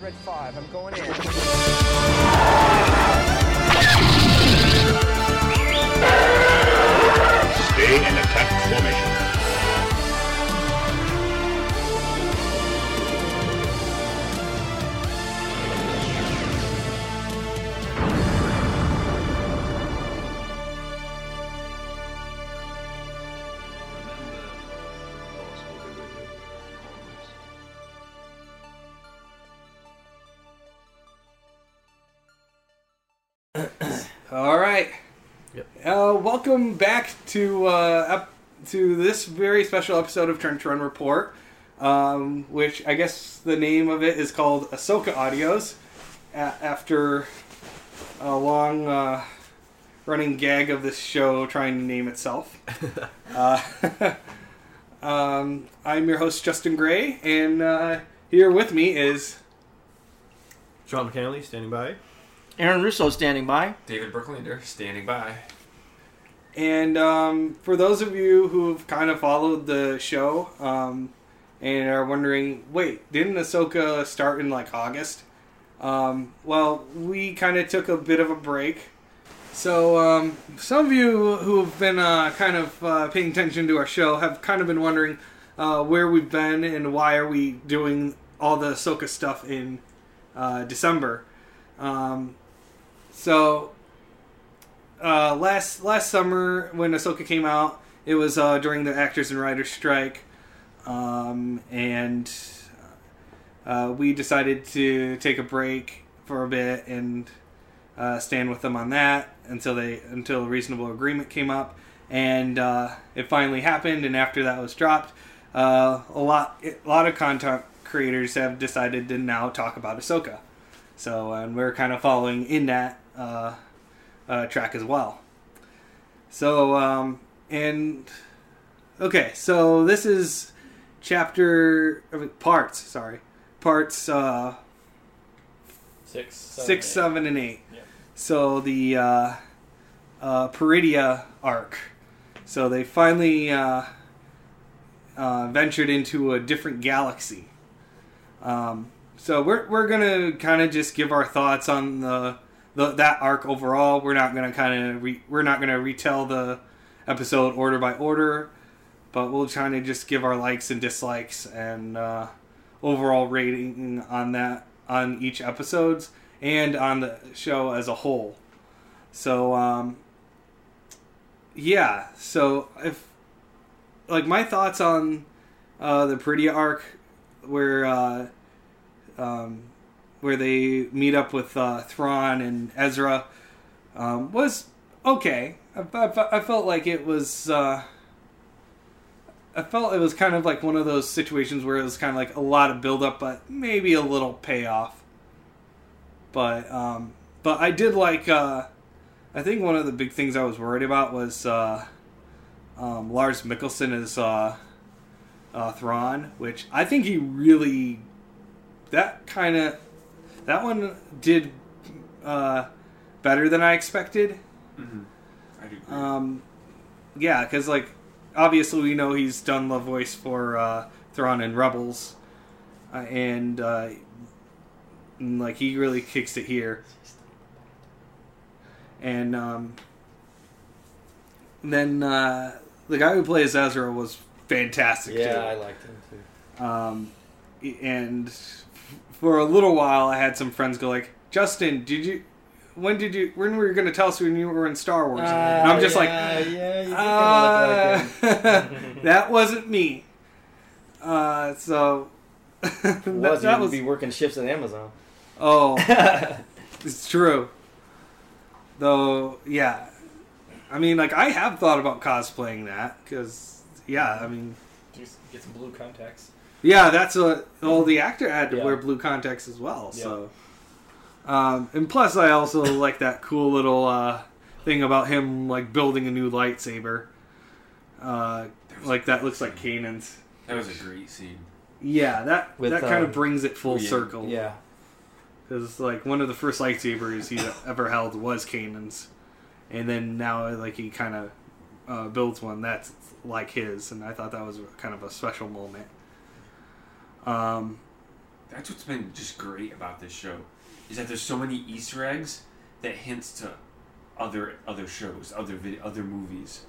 Red 5, I'm going in. Welcome back to uh, up to this very special episode of Turn to Run Report, um, which I guess the name of it is called Ahsoka Audios, a- after a long uh, running gag of this show trying to name itself. uh, um, I'm your host Justin Gray, and uh, here with me is Sean McCanley standing by. Aaron Russo standing by. David Brooklander standing by. And um, for those of you who've kind of followed the show um, and are wondering, wait, didn't Ahsoka start in like August? Um, well, we kind of took a bit of a break. So um, some of you who have been uh, kind of uh, paying attention to our show have kind of been wondering uh, where we've been and why are we doing all the Ahsoka stuff in uh, December. Um, so uh, last last summer when Ahsoka came out, it was uh, during the actors and writers strike, um, and uh, we decided to take a break for a bit and uh, stand with them on that until they until a reasonable agreement came up, and uh, it finally happened. And after that was dropped, uh, a lot a lot of content creators have decided to now talk about Ahsoka. So and we're kind of following in that uh, track as well. So um, and okay, so this is chapter I mean, parts. Sorry, parts uh, Six. six, seven, and eight. Yep. So the uh, uh, Peridea arc. So they finally uh, uh, ventured into a different galaxy. Um, so we're we're gonna kind of just give our thoughts on the, the that arc overall. We're not gonna kind of re, we're not gonna retell the episode order by order, but we'll try to just give our likes and dislikes and uh, overall rating on that on each episodes and on the show as a whole. So um, yeah, so if like my thoughts on uh, the Pretty arc, where uh, um, where they meet up with uh, Thrawn and Ezra, um, was okay. I, I, I felt like it was. Uh, I felt it was kind of like one of those situations where it was kind of like a lot of build up, but maybe a little payoff. But um, but I did like. Uh, I think one of the big things I was worried about was uh, um, Lars Mikkelsen as uh, uh, Thrawn, which I think he really that kind of that one did uh, better than I expected. I do agree. Um, yeah, because like obviously we know he's done the voice for uh, Thrawn and Rebels, uh, and, uh, and like he really kicks it here. And um, then uh, the guy who plays Ezra was fantastic Yeah, too. I liked him too. Um, and for a little while, I had some friends go like, "Justin, did you? When did you? When were you going to tell us when you were in Star Wars?" and I'm just yeah, like, yeah, you uh, like "That wasn't me." Uh, so that, was that you was be working shifts at Amazon? oh, it's true. Though, yeah, I mean, like I have thought about cosplaying that because, yeah, I mean, Just get some blue contacts. Yeah, that's a well. The actor had to Yeah. wear blue contacts as well. So, um, and plus, I also like that cool little uh, thing about him like building a new lightsaber. Uh, like that looks like Kanan's. that was a great scene. Yeah, that With, that kind of um, brings it full yeah, circle. Yeah. because like one of the first lightsabers he ever held was Kanan's, and then now like he kind of uh, builds one that's like his, and I thought that was kind of a special moment. Um, that's what's been just great about this show, is that there's so many Easter eggs that hints to other other shows, other vid- other movies,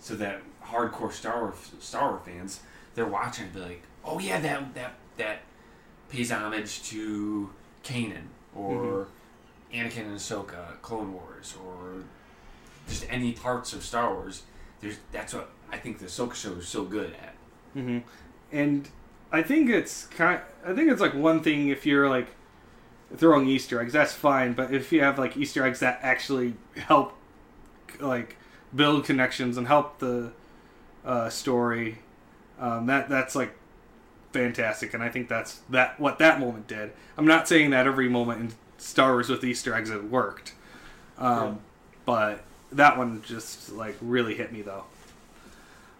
so that hardcore Star Wars Star Wars fans they're watching and be like, oh yeah, that that that pays homage to Kanan or Anakin and Ahsoka, Clone Wars, or just any parts of Star Wars. There's that's what I think the Ahsoka show is so good at. hmm And I think it's kind. I think it's like one thing if you're like throwing Easter eggs, that's fine. But if you have like Easter eggs that actually help, like build connections and help the uh, story, um, that that's like fantastic. And I think that's that what that moment did. I'm not saying that every moment in Star Wars with Easter eggs it worked, um, Yeah. but that one just like really hit me though.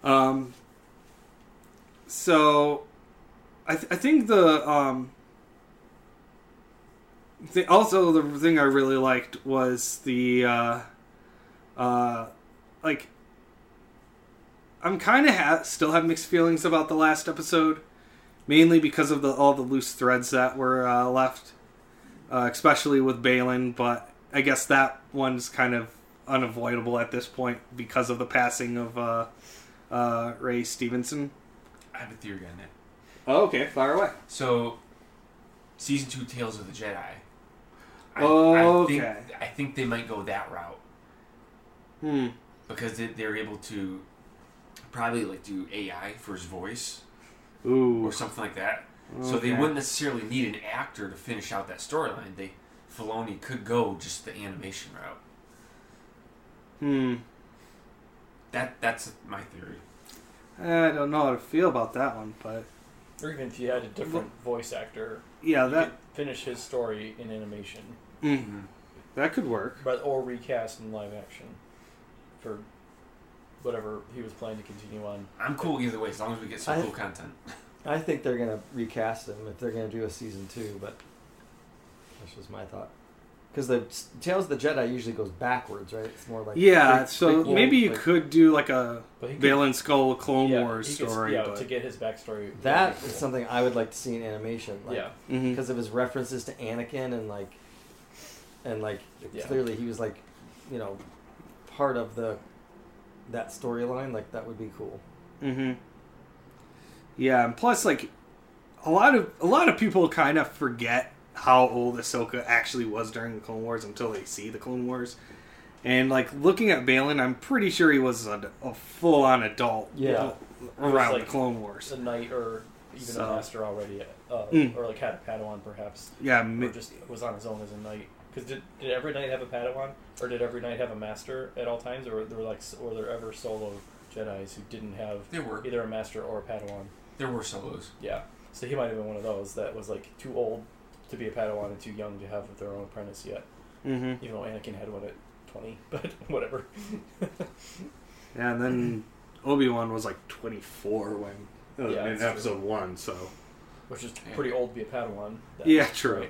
Um, so I, th- I think the um th- also the thing I really liked was the uh uh like I'm kind of ha- still have mixed feelings about the last episode mainly because of the all the loose threads that were uh, left uh, especially with Baylan but I guess that one's kind of unavoidable at this point because of the passing of uh, uh, Ray Stevenson. I have a theory on that. Oh, okay, fire away. So, season two, Tales of the Jedi. I, I Okay. think I think they might go that route Hmm. because they, they're able to probably like do AI for his voice Ooh. or something like that. So they wouldn't necessarily need an actor to finish out that storyline. They Filoni could go just the animation route. Hmm. That that's my theory. I don't know how to feel about that one, but Or even if you had a different voice actor, yeah, you that could finish his story in animation, mm, that could work. but or recast in live action for whatever he was planning to continue on. I'm cool either way as long as we get some I- cool content. I think they're gonna recast him if they're gonna do a season two, but that's just my thought. Because the Tales of the Jedi usually goes backwards, right? It's more like yeah, pre- so prequel, maybe you like- could do like a But could- Baylan Skoll Clone yeah, Wars he could- story, yeah, but to get his backstory. That that'd is cool. something I would like to see in animation. Like, yeah, because of his references to Anakin and like, and like Yeah. clearly he was like, you know, part of the that storyline. Like that would be cool. hmm Yeah, and plus, like a lot of a lot of people kind of forget how old Ahsoka actually was during the Clone Wars until they see the Clone Wars. And like looking at Baylan, I'm pretty sure he was a, a full on adult. Yeah. around like- the Clone Wars. a knight or even So- a master already, uh, Mm. or like had a Padawan perhaps, Yeah, or mi- just was on his own as a knight. Because did, did every knight have a Padawan, or did every knight have a master at all times, or there were like, s- or there ever solo Jedi's who didn't have There were either a master or a Padawan? there were solos. Yeah, so he might have been one of those that was like too old to be a Padawan and too young to have their own apprentice yet. Mhm. Even though Anakin had one at twenty, but whatever. Yeah, and then Obi Wan was like 24 when uh, Yeah, in that's true. Episode One. So Which is pretty old to be a Padawan. That- Yeah, true.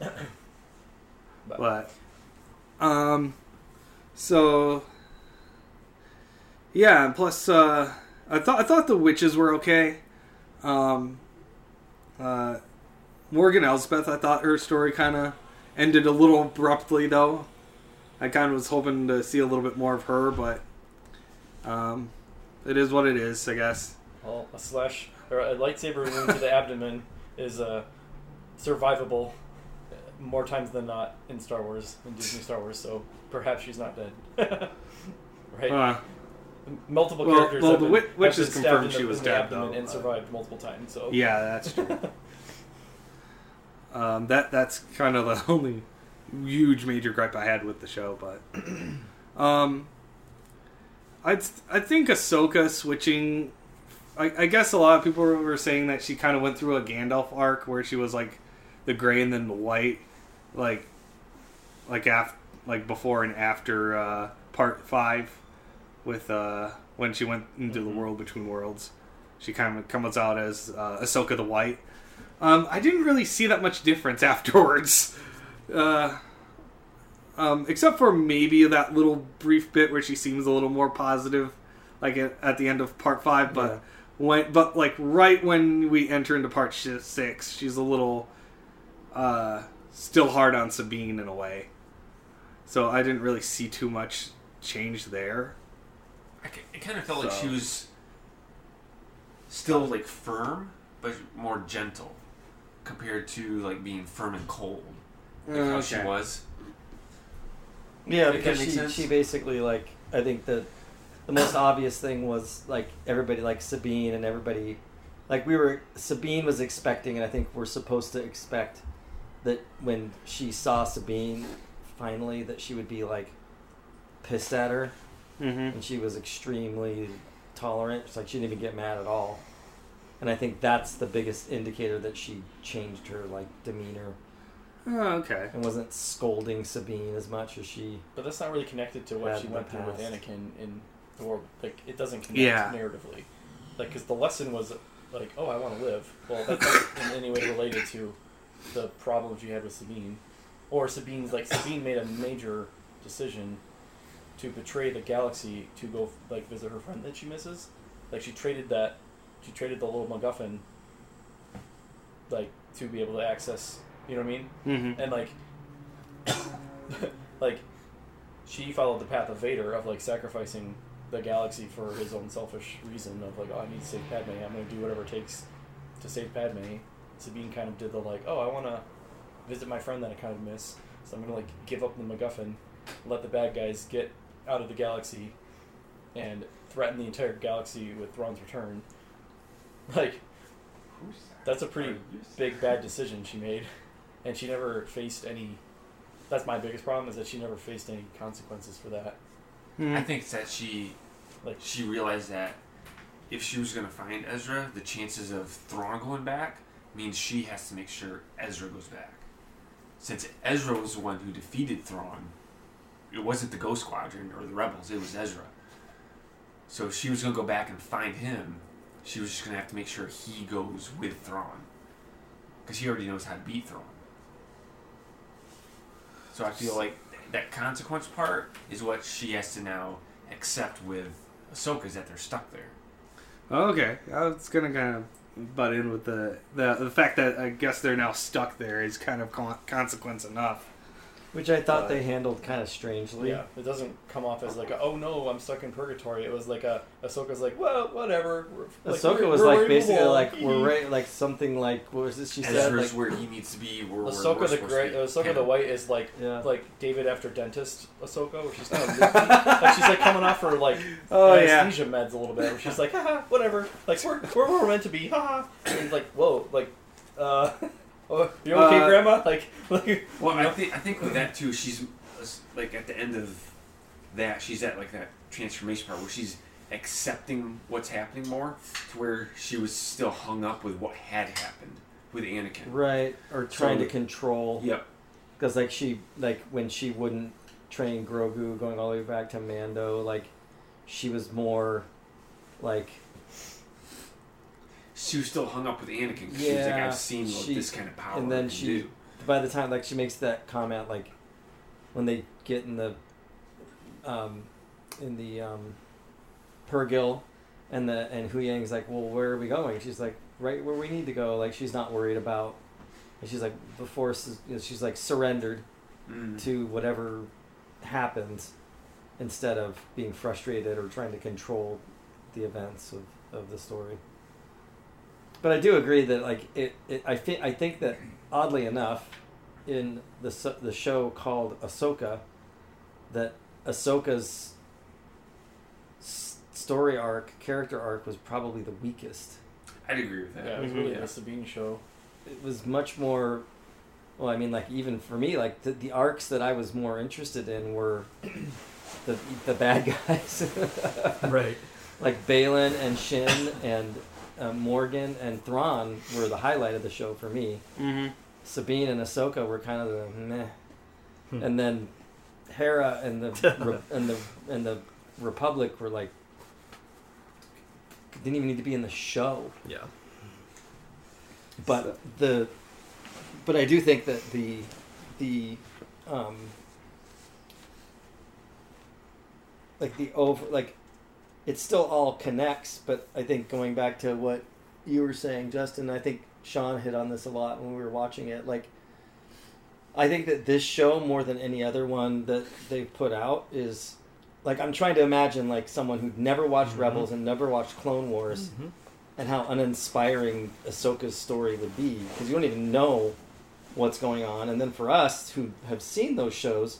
right. but, But um so yeah, and plus uh I thought I thought the witches were okay. Um uh Morgan Elsbeth, I thought her story kind of ended a little abruptly though. I kind of was hoping to see a little bit more of her, but um it is what it is, I guess. Well, a slash or a lightsaber wound to the abdomen is uh, survivable more times than not in Star Wars in Disney Star Wars. So perhaps she's not dead. right? Uh, multiple well- characters. well, have the been, wit- have been stabbed confirmed in the, she was in the dead, abdomen though, and survived multiple times. So yeah, that's true. um, that that's kind of the only huge major gripe I had with the show, but um, I I think Ahsoka switching. I, I guess a lot of people were saying that she kind of went through a Gandalf arc where she was like the gray and then the white, like like af- like before and after uh, part five, with uh, when she went into the Mhm. world between worlds. She kind of comes out as uh, Ahsoka the White. Um, I didn't really see that much difference afterwards, uh, um, except for maybe that little brief bit where she seems a little more positive, like at, at the end of part five. But Yeah. when but like right when we enter into part six, she's a little uh, still hard on Sabine in a way. So I didn't really see too much change there. I, it kind of felt like she was still like firm, but more gentle compared to like being firm and cold. Like how she Okay. was. Yeah, If that because makes she, sense. she basically like I think the the most obvious thing was like everybody like Sabine and everybody like we were Sabine was expecting and I think we're supposed to expect that when she saw Sabine finally that she would be like pissed at her Mm-hmm. and she was extremely tolerant. It's like she didn't even get mad at all. And I think that's the biggest indicator that she changed her like demeanor Oh, okay. and wasn't scolding Sabine as much as she But that's not really connected to what she went through with. Anakin in the world. Like it doesn't connect Yeah. narratively. Like because the lesson was like, oh, I want to live. Well, that's not in any way related to the problems you had with Sabine, or Sabine's like Sabine made a major decision to betray the galaxy to go like visit her friend that she misses. Like she traded that, she traded the little MacGuffin. Like to be able to access, you know what I mean? Mm-hmm. and like like she followed the path of Vader of like sacrificing the galaxy for his own selfish reason of like oh I need to save Padme I'm gonna do whatever it takes to save Padme Sabine kind of did the like oh I want to visit my friend that I kind of miss so I'm gonna like give up the MacGuffin let the bad guys get out of the galaxy and threaten the entire galaxy with Thrawn's return like that's a pretty big bad decision she made. And she never faced any that's my biggest problem is that she never faced any consequences for that. Hmm. I think it's that she like she realized that if she was gonna find Ezra, the chances of Thrawn going back means she has to make sure Ezra goes back. Since Ezra was the one who defeated Thrawn, it wasn't the Ghost Squadron or the Rebels, it was Ezra. So if she was gonna go back and find him, she was just gonna have to make sure he goes with Thrawn. Because he already knows how to beat Thrawn. So I feel like that consequence part is what she has to now accept with Ahsoka is that they're stuck there. Okay, I was gonna kind of butt in with the the the fact that I guess they're now stuck there is kind of con- consequence enough. Which I thought Uh, they handled kind of strangely. yeah it doesn't come off as like a, oh no I'm stuck in purgatory it was like a Ahsoka's like well whatever We're- like, Ahsoka we're- was we're like basically move like on. we're right like something like what was this she said Ezra's like where he needs to be. Where we're, Ahsoka we're the great to be. Ahsoka the white is like yeah like David after dentist Ahsoka where she's kind of like she's like coming off her like Oh yeah, anesthesia meds a little bit where she's like haha whatever like we're, we're where we're meant to be haha and like whoa like uh oh, you okay Uh, grandma like like Well, I think I think with that too, she's uh, like at the end of that, she's at like that transformation part where she's accepting what's happening more, to where she was still hung up with what had happened with Anakin. right or trying So- to control Yep. because like she like when she wouldn't train Grogu going all the way back to Mando like she was more like She was still hung up with Anakin. 'cause she was like, Yeah, I've seen what she- this kind of power and then she- do. by the time like she makes that comment like when they get in the um in the um Purrgil and the and Huyang's like well where are we going she's like right where we need to go like she's not worried about and she's like the force is you know, she's like surrendered Mm. to whatever happens instead of being frustrated or trying to control the events of, of the story. But I do agree that like it, it I think I think that oddly enough in the the show called Ahsoka that Ahsoka's story arc, character arc was probably the weakest. I'd agree with that. yeah it was Mhm. really Yeah. the Sabine show it was much more well i mean like even for me like the, the arcs that i was more interested in were the the bad guys Right. like Baylan and Shin and uh, Morgan and Thrawn were the highlight of the show for me. mm-hmm. Sabine and Ahsoka were kind of the meh, Hmm. and then Hera and the Re- and the and the Republic were like didn't even need to be in the show. Yeah. But the but I do think that the the um like the over like it still all connects. But I think going back to what you were saying, Justin, I think Sean hit on this a lot when we were watching it. Like, I think that this show more than any other one that they've put out is like I'm trying to imagine like someone who'd never watched Mhm. Rebels and never watched Clone Wars Mhm. and how uninspiring Ahsoka's story would be because you don't even know what's going on. And then for us who have seen those shows,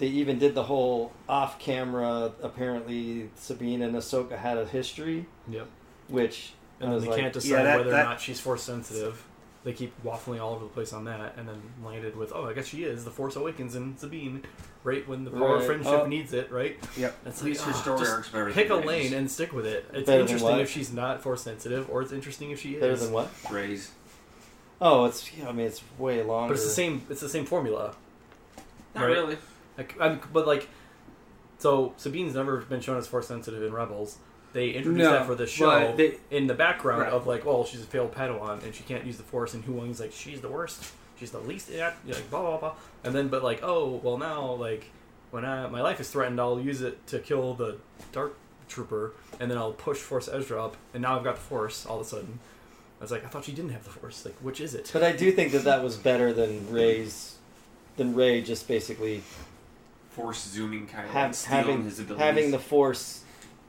they even did the whole off-camera. Apparently, Sabine and Ahsoka had a history, Yep. which I And then was they like, can't decide Yeah, that- whether that- or not she's force sensitive. They keep waffling all over the place on that, and then landed with, "Oh, I guess she is." The Force Awakens in Sabine, right when the power Right. of friendship Oh. needs it, right? Yep. It's At least her ah, story just arc's better Pick a lane and stick with it. It's Better interesting if she's not force sensitive, or it's interesting if she is. better than what? Rey's. Oh, it's yeah, I mean it's way longer. But it's the same. It's the same formula. Not Right. really. Like, I'm, but like, so Sabine's never been shown as force sensitive in Rebels. They introduced No, that for the show but they- in the background Right. of like, well, she's a failed Padawan and she can't use the Force, and Huyang's like, she's the worst. She's the least act, like blah blah blah. And then, but like, oh, well now like when I, my life is threatened, I'll use it to kill the Dark Trooper, and then I'll push Force Ezra up, and now I've got the Force all of a sudden. I was like, I thought she didn't have the Force. Like, which is it? But I do think that that was better than Rey's, than Rey just basically Force zooming kind of have, stealing having his abilities. having the Force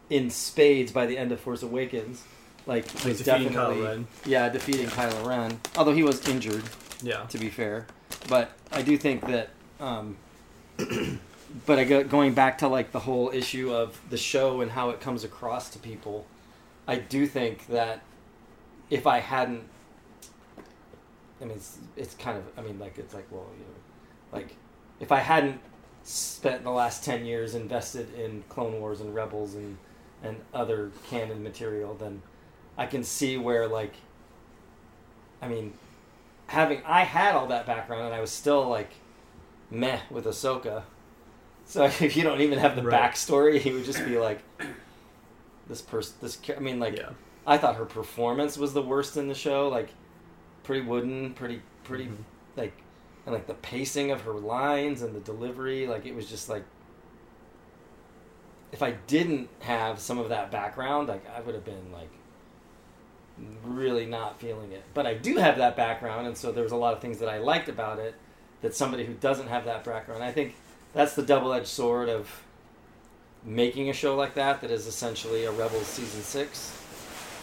in spades by the end of Force Awakens, like Like was defeating definitely Kylo Ren. yeah defeating Kylo Ren. Although he was injured, Yeah. to be fair, but I do think that. Um, but I go, going back to like the whole issue of the show and how it comes across to people, I do think that if I hadn't, I mean, it's, it's kind of, I mean, like it's like, well, you know, like if I hadn't spent the last ten years invested in Clone Wars and Rebels and and other canon material, then I can see where like, I mean, having I had all that background and I was still like meh with Ahsoka. So if you don't even have the Right. backstory, he would just be like, this person, this. I mean, like yeah. I thought her performance was the worst in the show. Like, pretty wooden, pretty, pretty, Mhm. like, and like the pacing of her lines and the delivery. Like, it was just like, if I didn't have some of that background, like, I would have been like, really not feeling it. But I do have that background, and so there was a lot of things that I liked about it. That somebody who doesn't have that background, I think that's the double-edged sword of making a show like that. That is essentially a Rebels season six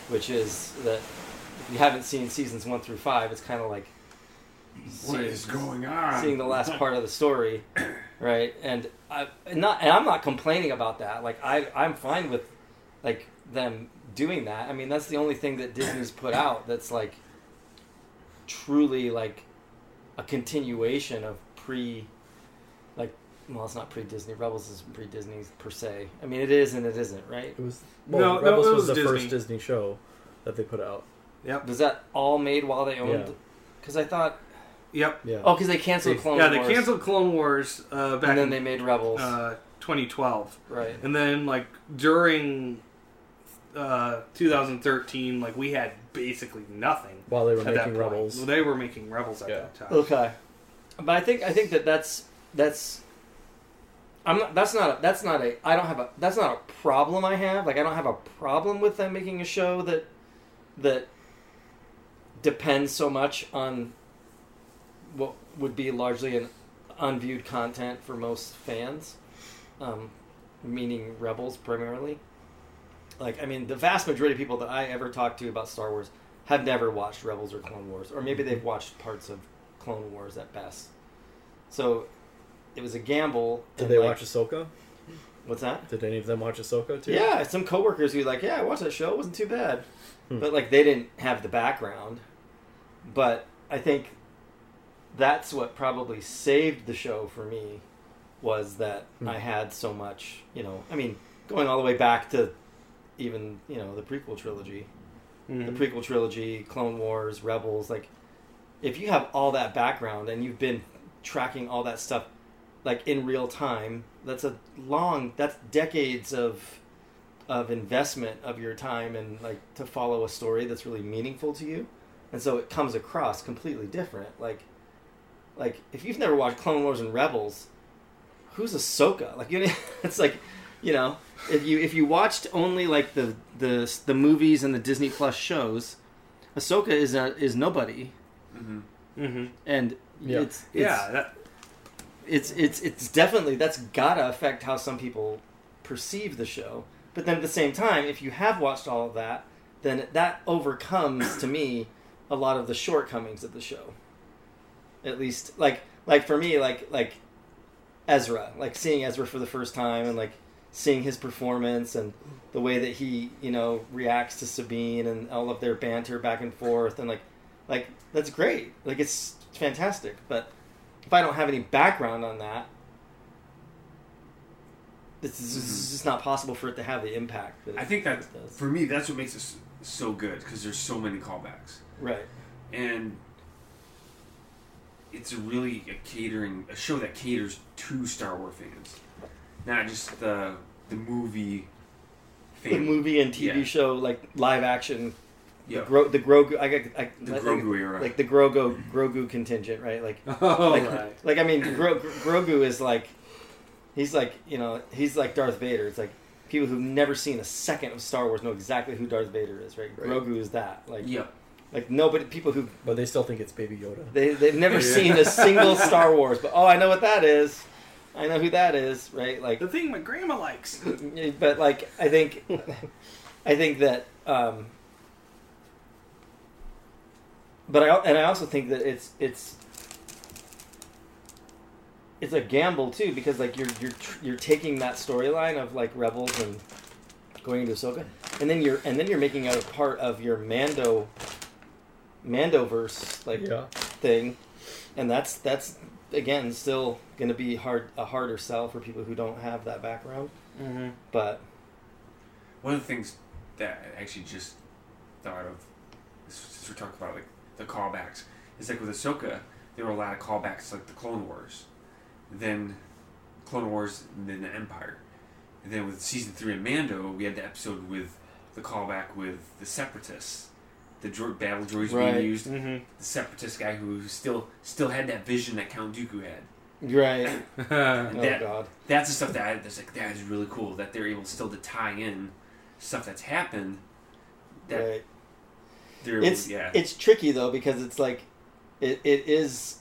which is that if you haven't seen seasons one through five, it's kind of like What seeing, is going on? seeing the last part of the story, right? And I and not and I'm not complaining about that. Like I I'm fine with like them doing that. I mean, that's the only thing that Disney's put out that's like truly like a continuation of pre like well it's not pre-disney rebels is pre-disney per se i mean it is and it isn't right It was No, well, no, Rebels it was, was the Disney. first Disney show that they put out. Yep. was that all made while they owned Yeah. because i thought Yep. Yeah. Oh, because they canceled They- Clone yeah, Wars. they canceled Clone Wars uh, back and then in they made Rebels. uh, 2012, right. and then like during uh, 2013, like we had basically nothing While they were at that making point. Rebels. They were making Rebels at Yeah. that time. Okay. But I think I think that that's that's. I'm not. That's not. A, that's not a. I don't have a. That's not a problem I have. Like I don't have a problem with them making a show that that depends so much on what would be largely an unviewed content for most fans, um, meaning Rebels primarily. Like I mean, the vast majority of people that I ever talked to about Star Wars have never watched Rebels or Clone Wars, or maybe they've watched parts of Clone Wars at best. So it was a gamble. Did they like- watch Ahsoka? What's that? Did any of them watch Ahsoka too? Yeah, some coworkers who like, yeah, I watched that show. It wasn't too bad, Hmm. but like they didn't have the background. But I think that's what probably saved the show for me was that Hmm. I had so much. You know, I mean, going all the way back to even you know the prequel trilogy Mhm. the prequel trilogy, Clone Wars, Rebels, like if you have all that background and you've been tracking all that stuff like in real time, that's a long that's decades of of investment of your time and like to follow a story that's really meaningful to you. And so it comes across completely different. Like like if you've never watched Clone Wars and Rebels, who's Ahsoka? Like you know, it's like you know, if you if you watched only like the the the movies and the Disney Plus shows, Ahsoka is a, is nobody, hmm Mm-hmm. and Yeah. it's, it's Yeah, that, it's it's it's definitely that's gotta affect how some people perceive the show. But then at the same time, if you have watched all of that, then that overcomes to me a lot of the shortcomings of the show. At least, like like for me, like like Ezra, like seeing Ezra for the first time and like seeing his performance and the way that he you know reacts to Sabine and all of their banter back and forth and like like that's great. Like it's fantastic, but if I don't have any background on that, this is it's mm-hmm. just not possible for it to have the impact. That I think that for me, that's what makes it so good because there's so many callbacks, right. and it's really a catering a show that caters to Star Wars fans, not just the the movie. The movie and TV Yeah. show, like live action, Yeah. the, Gro- the Grogu, I got I, The I Grogu era. like the Grogu Grogu contingent, right? Like oh, like, right. like I mean, Gro- Grogu is like, he's like you know he's like Darth Vader. It's like people who've never seen a second of Star Wars know exactly who Darth Vader is, right? Right. Grogu is that. Like Yep. Like nobody, people who But they still think it's Baby Yoda. they they've never Yeah. seen a single Star Wars, but oh, I know what that is. I know who that is, right? Like, The thing my grandma likes. but like I think, I think that. um But I and I also think that it's it's it's a gamble too because like you're you're you're taking that storyline of like rebels and going into Ahsoka, and then you're and then you're making it a part of your Mando Mandoverse like Yeah. thing, and that's that's again still going to be hard a harder sell for people who don't have that background. Mm-hmm. But One of the things that I actually just thought of, since we're talking about like the callbacks, is like with Ahsoka, there were a lot of callbacks like the Clone Wars, then Clone Wars, and then the Empire, and then with season three of Mando, we had the episode with the callback with the Separatists, the dro- battle droids Right. being used, Mm-hmm. the Separatist guy who still still had that vision that Count Dooku had. right, mm-hmm. oh god, That's the stuff that I, that's like that is really cool that they're able still to tie in stuff that's happened. That right. they're It's yeah. it's tricky though because it's like it, it is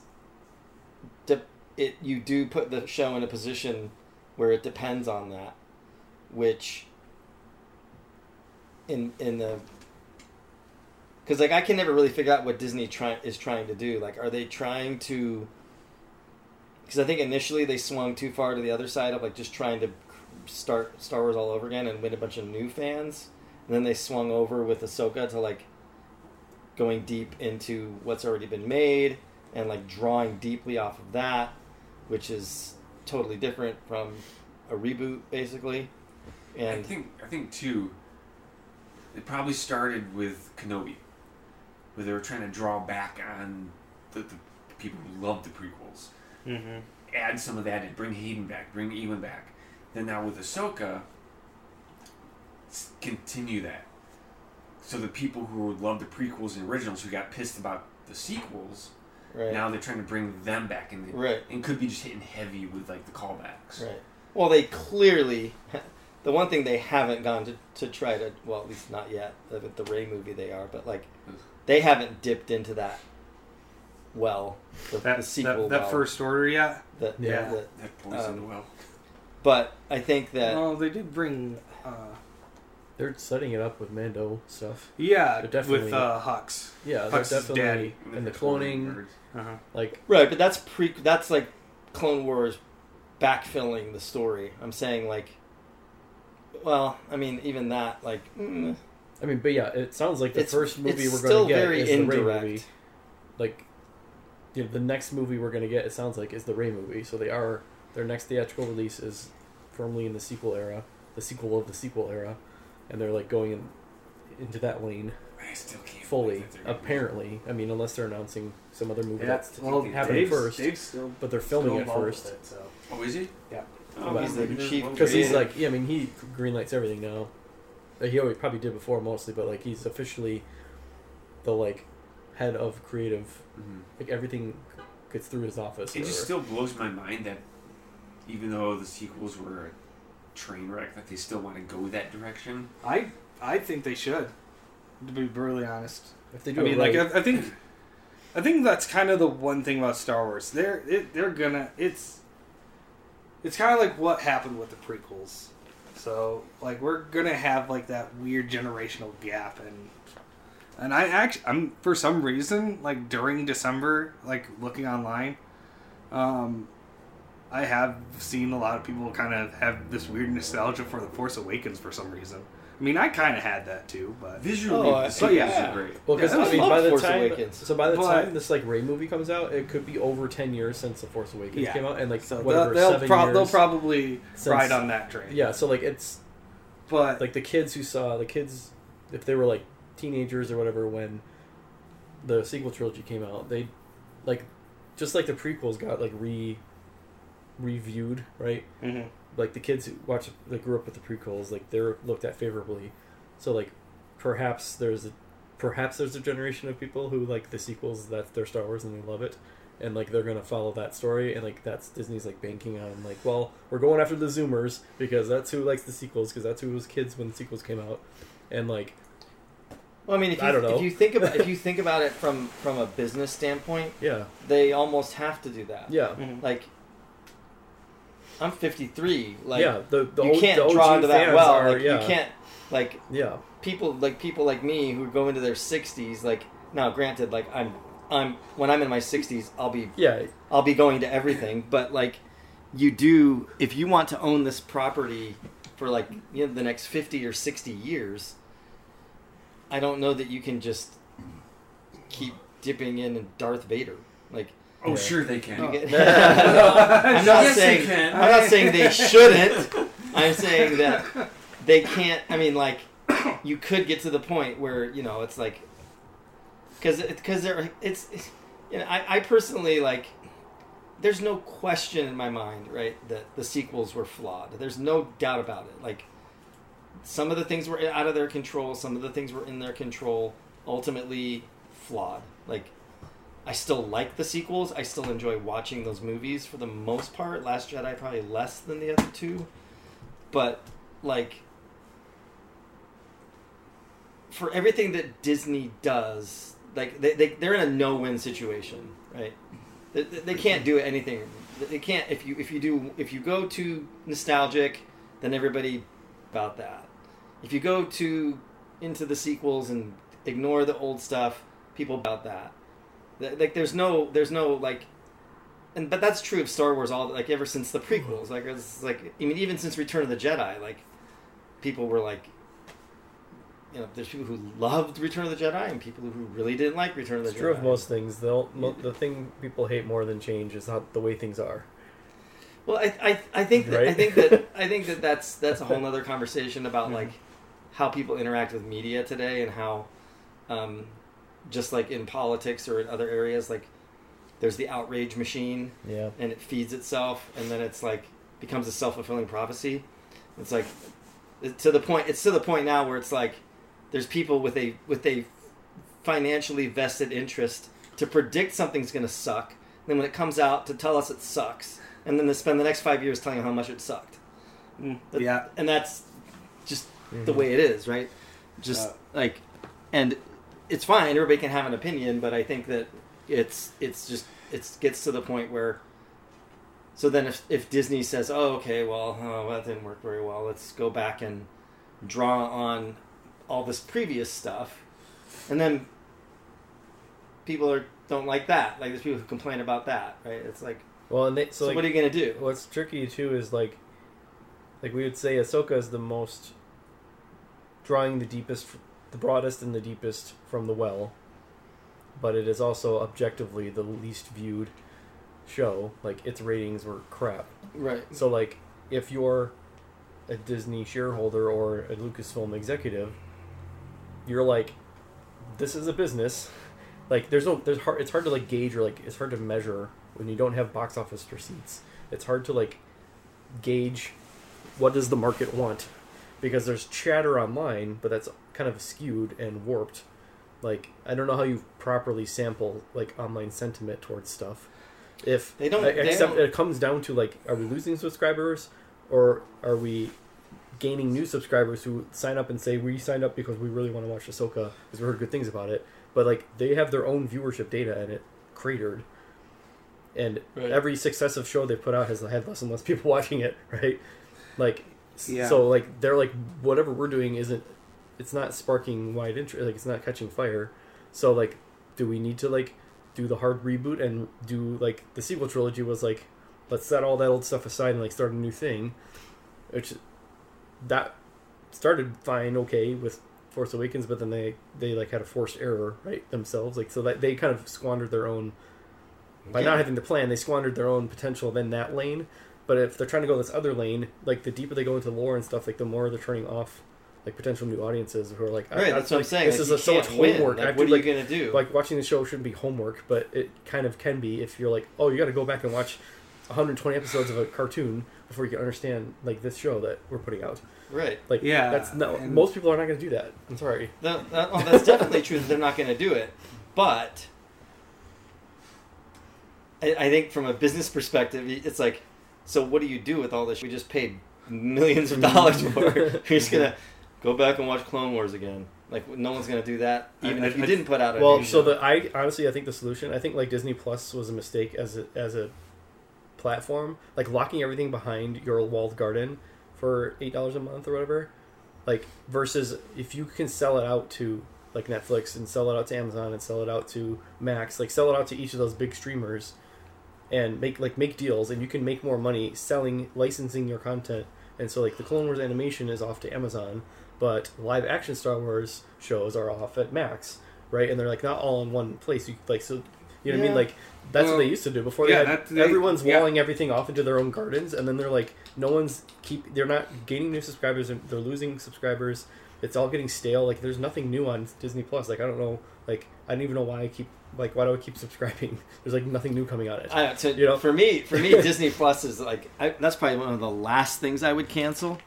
de- it you do put the show in a position where it depends on that which in in the because like I can never really figure out what Disney try, is trying to do like are they trying to because I think initially they swung too far to the other side of like just trying to start Star Wars all over again and win a bunch of new fans and then they swung over with Ahsoka to like going deep into what's already been made and like drawing deeply off of that, which is totally different from a reboot, basically. And I think I think too. It probably started with Kenobi, where they were trying to draw back on the, the people who loved the prequels. Mm-hmm. Add some of that and bring Hayden back, bring Ewan back. Then now with Ahsoka, continue that. So the people who loved the prequels and originals who got pissed about the sequels, right, now they're trying to bring them back and right, and could be just hitting heavy with like the callbacks. right. Well, they clearly. The one thing they haven't gone to, to try to, well, at least not yet, with the Rey movie they are, but like, they haven't dipped into that well, the, That, the sequel that, that well. first order yet? the- Yeah. the- That poison Um, well. but I think that Well, they did bring. Uh, They're setting it up with Mando stuff. yeah, They're definitely- with uh, Hux. Yeah, they're Hux's definitely daddy. and the cloning. Uh-huh. Like Right, but that's pre. That's like Clone Wars backfilling the story. I'm saying like, well, I mean, even that like, mm, I mean, but yeah, it sounds like the It's- first movie we're going to get very is the Rey movie. Like, you know, the next movie we're going to get, it sounds like, is the Rey movie. So they are their next theatrical release is firmly in the sequel era, the sequel of the sequel era, and they're like going in, into that lane I still can't fully. believe that they're gonna- Apparently, I mean, unless they're announcing some other movie Yeah, that's well, happening Dave's, first, Dave's still but they're filming still it first. it, so. Oh, is he? Yeah. Oh, He's the chief Because he's like, yeah, I mean, he greenlights everything now. He always probably did before mostly, but like he's officially the like head of creative. Mhm. Like everything gets through his office. It or just still blows my mind that even though the sequels were a train wreck that they still want to go that direction. I I think they should. To be brutally honest, If they I mean, it like I, I think, I think that's kind of the one thing about Star Wars. They're it, they're gonna it's, it's kind of like what happened with the prequels. So like we're gonna have like that weird generational gap and. And I actually, I'm for some reason like during December, like looking online, um, I have seen a lot of people kind of have this weird nostalgia for the Force Awakens for some reason. I mean, I kind of had that too, but Visually, Oh, the sequels yeah. are great. well, because Yeah, I I mean, by the Force time Awakens. so by the But- time this like Rey movie comes out, it could be over ten years since the Force Awakens Yeah. came out, and like so whatever they'll, they'll, seven prob- years. they'll probably since- ride on that train. yeah, so like it's but like the kids who saw the kids if they were like teenagers or whatever when the sequel trilogy came out they like just like the prequels got like re reviewed right Mhm. Like the kids who watch that grew up with the prequels like they're looked at favorably so like perhaps there's a perhaps there's a generation of people who like the sequels that's their star wars and they love it and like they're gonna follow that story and like that's disney's like banking on like well we're going after the zoomers because that's who likes the sequels because that's who was kids when the sequels came out and like Well, I mean, if you, I don't know. if you think about if you think about it from from a business standpoint, yeah they almost have to do that. yeah Mhm. Like, I'm 53. Like, yeah the, the you old, can't the draw into that well. are, like, yeah, you can't like yeah people like people like me who go into their 60s. Like, now, granted, like I'm I'm when I'm in my 60s, I'll be yeah I'll be going to everything, but like you do if you want to own this property for like you know the next 50 or 60 years, I don't know that you can just keep dipping in in Darth Vader. Like Oh, Yeah. sure they can. you. I'm not Yes, saying can. I'm not saying they shouldn't. I'm saying that they can't. I mean, like you could get to the point where you know it's like because it's because there it's, it's you know I, I personally like there's no question in my mind right that the sequels were flawed there's no doubt about it like some of the things were out of their control some of the things were in their control ultimately flawed like i still like the sequels. I still enjoy watching those movies for the most part. Last jedi probably less than the other two. But like for everything that disney does like they, they, they're in a no-win situation right? They, they can't do anything. They can't if you if you do if you go too nostalgic then everybody about that. If you go to into the sequels and ignore the old stuff people about that. Th- like there's no there's no like and but that's true of Star Wars all like ever since the prequels. Like it's like I mean even since Return of the Jedi like people were like you know there's people who loved Return of the Jedi and people who really didn't like Return of the it's Jedi true of most things. The mo- the thing people hate more than change is not the way things are. Well, I, I, I think that I think that I think that that's that's a whole other conversation about like how people interact with media today and how, um, just like in politics or in other areas, like there's the outrage machine yeah and it feeds itself and then it's like becomes a self fulfilling prophecy. It's like it- to the point. It's to the point now where it's like there's people with a with a financially vested interest to predict something's going to suck. Then when it comes out, to tell us it sucks, and then to spend the next five years telling you how much it sucked. Mm, That- yeah. and that's just the Mhm. way it is, right? Just Uh, like, and it's fine. Everybody can have an opinion, but I think that it's it's just it gets to the point where. So then, if if Disney says, "Oh, okay, well, oh, that didn't work very well. Let's go back and draw on all this previous stuff," and then people are don't like that. Like there's people who complain about that, right? It's like, well and they so, so, like what are you gonna do? what's tricky too is like like we would say Ahsoka is the most drawing the deepest the broadest and the deepest from the well but it is also objectively the least viewed show. Like its ratings were crap. Right. so like if you're a Disney shareholder or a Lucasfilm executive you're like this is a business. Like there's no there's hard it's hard to like gauge or like it's hard to measure when you don't have box office receipts. It's hard to like gauge what does the market want because there's chatter online but that's kind of skewed and warped like i don't know how you properly sample like online sentiment towards stuff if They don't- e- they except don't- it comes down to like are we losing subscribers or are we gaining new subscribers who sign up and say we signed up because we really want to watch Ahsoka because we heard good things about it. But like they have their own viewership data and it cratered. And Right. every successive show they put out has had less and less people watching it, right? Like, Yeah. so like they're like whatever we're doing isn't, it's not sparking wide interest, like it's not catching fire. So like, do we need to like do the hard reboot and do like the sequel trilogy was like, let's set all that old stuff aside and like start a new thing, which that started fine, okay with Force Awakens, but then they they like had a forced error right themselves, like so that they kind of squandered their own by Yeah. not having the plan, they squandered their own potential in that lane. But if they're trying to go this other lane, like the deeper they go into lore and stuff, like the more they're turning off like potential new audiences who are like, I- Right, I- that's what I'm saying. This like, is a, so much homework. I Like, have what to, are like, you gonna do? like watching the show shouldn't be homework, but it kind of can be if you're like, oh, you got to go back and watch 120 episodes of a cartoon before you can understand like this show that we're putting out. right. Like, Yeah, that's no. and- Most people are not going to do that. I'm sorry. That, that, oh, that's definitely true that they're not going to do it. But I, I think from a business perspective, it's like, so what do you do with all this? We just paid millions of dollars for. You're just gonna go back and watch Clone Wars again. Like no one's gonna do that, even I- if you I- didn't put out a Well, so the I honestly I think the solution I think like Disney Plus was a mistake as a as a platform, like locking everything behind your walled garden for eight dollars a month or whatever, like versus if you can sell it out to like Netflix and sell it out to Amazon and sell it out to Max, like sell it out to each of those big streamers, and make like make deals, and you can make more money selling licensing your content. And so like the Clone Wars animation is off to Amazon, but live action Star Wars shows are off at Max, right? And they're like not all in one place. You like so you know what I mean? Like that's Well, what they used to do before. yeah, they had, that- they- everyone's yeah. walling everything off into their own gardens, and then they're like, no one's keep. They're not gaining new subscribers, and they're losing subscribers. It's all getting stale. Like there's nothing new on Disney Plus. Like I don't know. Like I don't even know why I keep. Like why do I keep subscribing? There's like nothing new coming on it. I, to, you know? for me, for me, Disney Plus is like I, that's probably one of the last things I would cancel,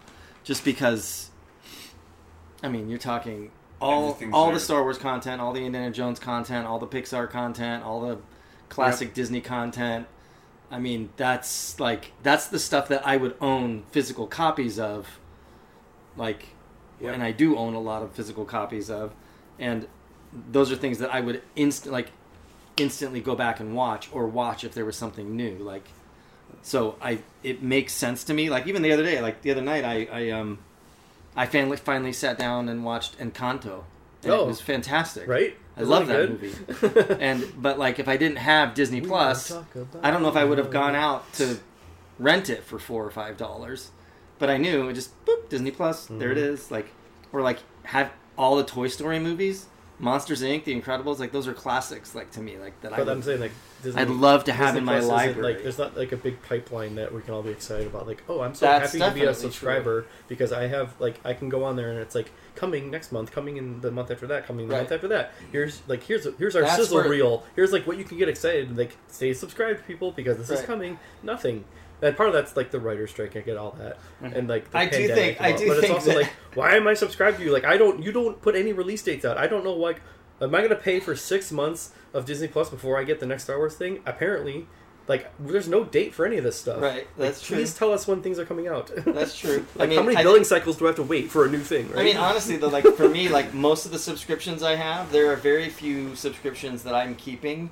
just because. I mean, you're talking all all there. the Star Wars content, all the Indiana Jones content, all the Pixar content, all the classic Disney content. I mean, that's like that's the stuff that I would own physical copies of, like, Yep. and I do own a lot of physical copies of, and those are things that I would instant like instantly go back and watch or watch if there was something new like so i it makes sense to me like even the other day like the other night i i um i finally finally sat down and watched encanto and Oh. it was fantastic right? i love that good? movie and but like if i didn't have disney plus i don't know if i would have gone out to rent it for four or five dollars but i knew it just boop disney plus there it Mm-hmm. is like or like have all the toy story movies monsters inc the incredibles like those are classics like to me like that i But I'm would, saying like Disney, i'd love to have Disney in my Plus library Like, there's not like a big pipeline that we can all be excited about. Like, oh, I'm so That's happy to be a subscriber because I have like I can go on there and it's like coming next month, coming in the month after that, coming the Right. month after that. Here's like here's here's our That's sizzle where- reel. Here's like what you can get excited. and Like, stay subscribed, people, because this is coming. Nothing. And part of that's like the writer's strike. I get all that, mm-hmm. and like the I do think- I all- do but it's also that- like, why am I subscribed to you? Like, I don't. You don't put any release dates out. I don't know. Like, am I going to pay for six months of Disney Plus before I get the next Star Wars thing? Apparently, like, there's no date for any of this stuff. Right, Like, true. Please tell us when things are coming out. that's true like, I mean, how many I billing think- cycles do I have to wait for a new thing? Right? I mean, honestly, though, like for me, like most of the subscriptions I have, there are very few subscriptions that I'm keeping,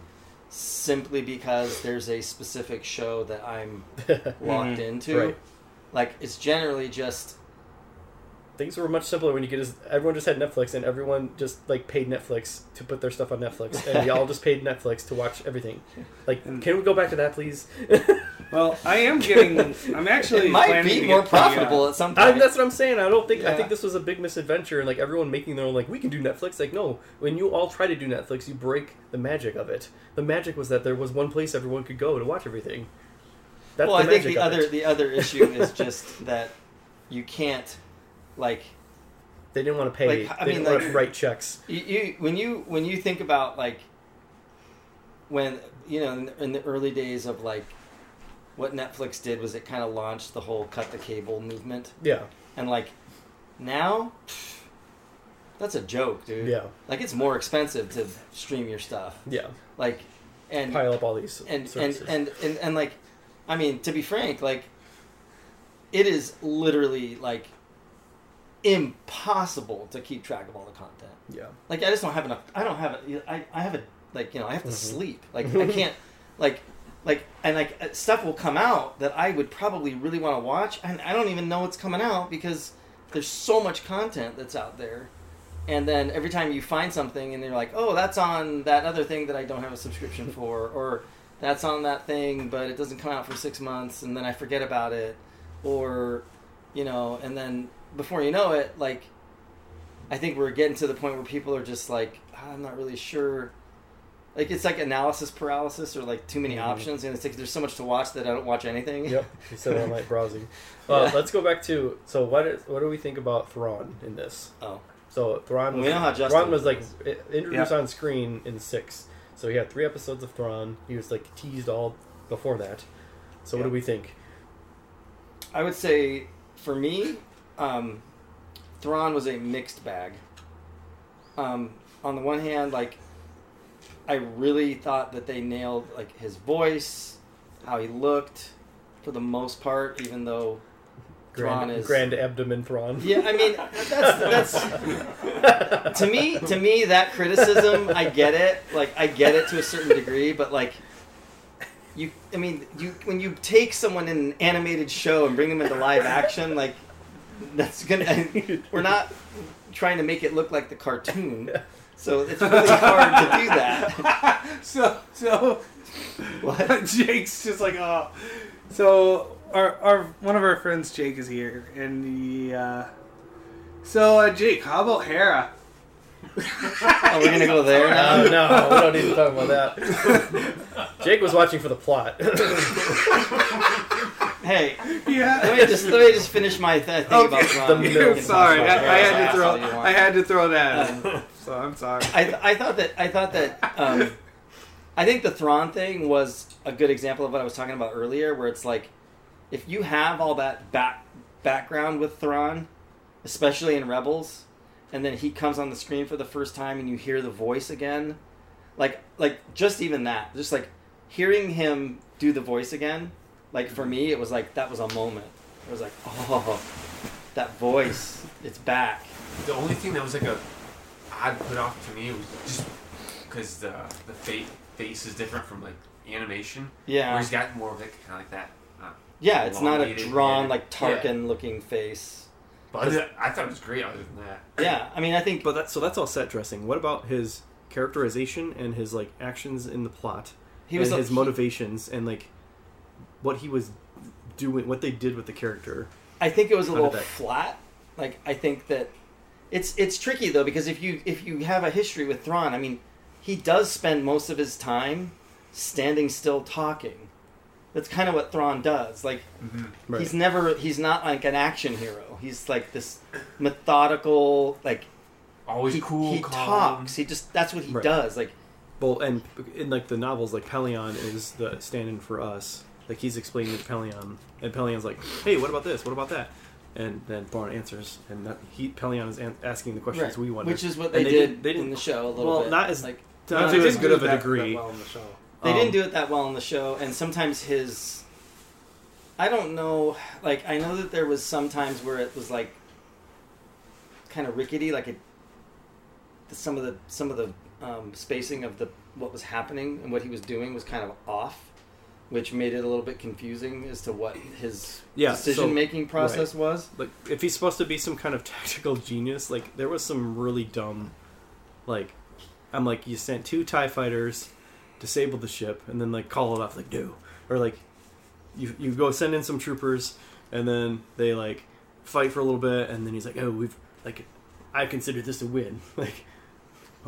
simply because there's a specific show that I'm locked mm-hmm. into. Right. Like it's generally just things were much simpler when you could just everyone just had Netflix and everyone just like paid Netflix to put their stuff on Netflix and we all just paid Netflix to watch everything. Like, can we go back to that, please? Well, I am getting. I'm actually. it might be to more get the, uh, profitable at some I, that's what I'm saying. I don't think I think this was a big misadventure and like everyone making their own like we can do Netflix. Like no, when you all try to do Netflix, you break the magic of it. The magic was that there was one place everyone could go to watch everything. That's well, the I think the other it. the other issue is just that you can't like They didn't want to pay. like, I mean, didn't want like- to write checks. you, you when you when you think about like when you know in the, in the early days of like what Netflix did was it kind of launched the whole cut the cable movement Yeah, and like now that's a joke dude yeah, like it's more expensive to stream your stuff yeah. like and Pile up all these and, and, services. and and and like i mean to be frank like it is literally like impossible to keep track of all the content. Yeah. Like I just don't have enough. I don't have. A, I I have a like you know I have to Mhm. sleep. Like I can't like like and like uh, stuff will come out that I would probably really want to watch, and I don't even know it's coming out because there's so much content that's out there. And then every time you find something, and you're like, oh, that's on that other thing that I don't have a subscription for, or that's on that thing, but it doesn't come out for six months, and then I forget about it, or you know, and then before you know it, like I think we're getting to the point where people are just like, "Ah, I'm not really sure. Like it's like analysis paralysis or like too many Mhm. options, and it's like there's so much to watch that I don't watch anything. Yep. You said all night browsing. Uh, Yeah. Let's go back to so what is what do we think about Thrawn in this? Oh, So Thrawn was We know how Justin Thrawn was like feels. i- introduced on screen in six. So he had three episodes of Thrawn. He was like teased all before that. So what do we think? I would say for me, um, Thrawn was a mixed bag. Um, on the one hand, like I really thought that they nailed like his voice, how he looked, for the most part, even though Thrawn Grand, is grand abdomen Thrawn. Yeah, I mean that's that's to me to me that criticism I get it like I get it to a certain degree but like you I mean you when you take someone in an animated show and bring them into live action like that's gonna we're not trying to make it look like the cartoon so it's really hard to do that so so What? Jake's just like oh so our our one of our friends Jake is here and he uh so uh, Jake how about Hera Are we're gonna go there now No, no, we don't need to talk about that. Jake was watching for the plot. Hey yeah let me just let me just finish my th- thing about Okay. Thrawn. The You can milk. sorry I, I had to throw as you want. I had to throw that in. Um, so I'm sorry I, I thought that I thought that um, I think the Thrawn thing was a good example of what I was talking about earlier, where it's like if you have all that back background with Thrawn, especially in Rebels, and then he comes on the screen for the first time and you hear the voice again, like like just even that, just like hearing him do the voice again, like for me it was like that was a moment. It was like oh, that voice, it's back. The only thing that was like a odd put off to me was just because the the fa- face is different from like animation. Yeah. Where he's got more of like kind of like that. Uh, Yeah, it's not a drawn head. like Tarkin looking face. But I, thought it was great. Other than that, Yeah, I mean, I think But that so that's all set dressing. What about his characterization and his like actions in the plot? he was and a- his motivations and like what he was doing, what they did with the character. I think it was a little did that- flat. Like I think that it's it's tricky though because if you if you have a history with Thrawn, I mean, he does spend most of his time standing still talking. That's kind of what Thrawn does. Like mm-hmm. Right. he's never he's not like an action hero. He's like this methodical like always he, cool. he calm. talks. He just that's what he Right. does. Like Well, and in like the novels, like Pellaeon is the stand-in for us. Like he's explaining to Pellaeon, and Pellaeon's like, "Hey, what about this? What about that?" And then Thrawn answers, and that, he Pellaeon is an- asking the questions right, we wonder. which is what they, And they did didn't- they in didn't- the show a little well, bit. not as- like not They to as good of a that- that degree. well in the show. They Um, didn't do it that well in the show, and sometimes his. I don't know. Like I know that there was some times where it was like kind of rickety, like it. Some of the some of the um, spacing of the what was happening and what he was doing was kind of off, which made it a little bit confusing as to what his Yeah, decision making process was. like if he's supposed to be some kind of tactical genius, like there was some really dumb, like I'm like you sent two Tie fighters, disable the ship, and then like call it off like no, or like you you go send in some troopers, and then they like fight for a little bit, and then he's like oh we've like I consider this a win like.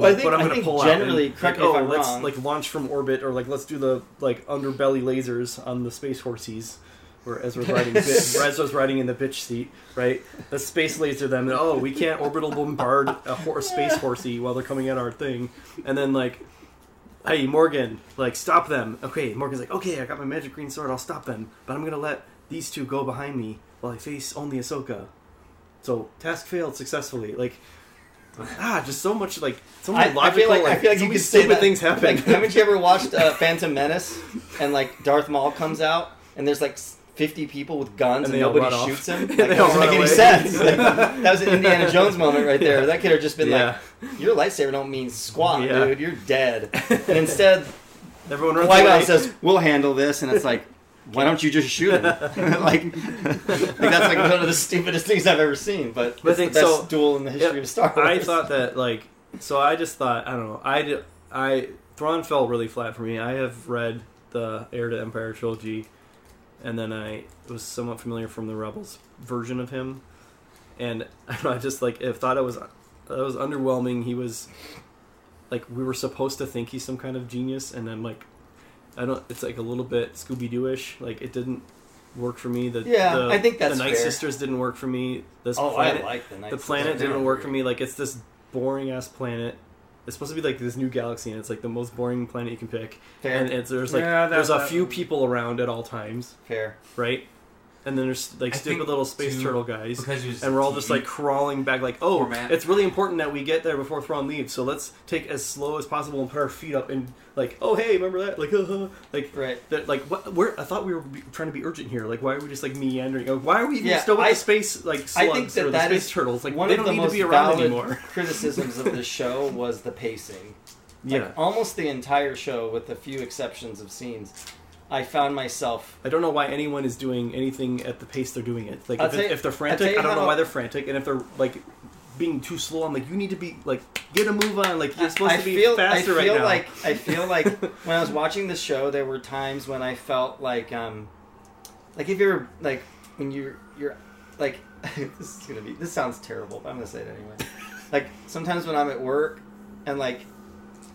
Well, I think- I think out generally, and, correct like, me if oh, I'm let's wrong. like launch from orbit, or like let's do the like underbelly lasers on the space horsies, where Ezra's riding, bit, Ezra's riding in the bitch seat, right? The space laser them, and oh, we can't orbital bombard a space horsey while they're coming at our thing, and then like, hey Morgan, like stop them. Okay, Morgan's like, okay, I got my magic green sword, I'll stop them, but I'm gonna let these two go behind me while I face only Ahsoka. So task failed successfully. Like, ah, just so much like so I, many I logical, feel like, I feel like so you many could say that. things happen. Like, haven't you ever watched uh, Phantom Menace and like Darth Maul comes out and there's like 50 people with guns And and, nobody shoots him. Like, that doesn't make any sense. Like, that was an Indiana Jones moment right there. That could have just been yeah. like, your lightsaber don't mean squat, Yeah. dude. You're dead. And instead, Everyone runs Qui away. Gon says, "We'll handle this," and it's like, why don't you just shoot him? like, like that's like one of the stupidest things I've ever seen. But, But it's I the best so- duel in the history Yeah, of Star Wars. I thought that like so I just thought I don't know I did, I Thrawn fell really flat for me. I have read the Heir to Empire trilogy, and then I was somewhat familiar from the Rebels version of him, and I don't know I just like I thought it was that was underwhelming. He was like we were supposed to think he's some kind of genius, and then like I don't. It's like a little bit Scooby Doo ish. Like it didn't work for me. The Yeah, the, I think that's the Night fair. Sisters didn't work for me. This oh, planet, I like the Night the planet Sisters. didn't work for me. Like it's this boring ass planet. It's supposed to be like this new galaxy, and it's like the most boring planet you can pick. Fair, And it's there's like Yeah, that- there's a that- few people around at all times, fair. right? And then there's like I stupid little space too, turtle guys, because it was and we're all just like crawling back. Like, oh, format. it's really important that we get there before Thrawn leaves. So let's take as slow as possible and put our feet up and like, oh hey, remember that? Like, uh, like Right. that, like what? We're, I thought we were trying to be urgent here. Like, why are we just like meandering? Like, why are we even Yeah, still with I- the space like slugs I think that or the space is turtles? Like, One they of don't the need to most be around anymore. criticisms of the show was the pacing. Like Yeah, almost the entire show, with a few exceptions of scenes, I found myself. I don't know why anyone is doing anything at the pace they're doing it. Like, I'll if, it- you- if they're frantic, I don't know why they're frantic, and if they're like being too slow, I'm like, you need to be like, get a move on. Like, you're supposed I to be feel, faster I feel right now. like I feel like when I was watching the show, there were times when I felt like, um, like if you're like when you're you're like this is gonna be this sounds terrible, but I'm gonna say it anyway. Like sometimes when I'm at work and like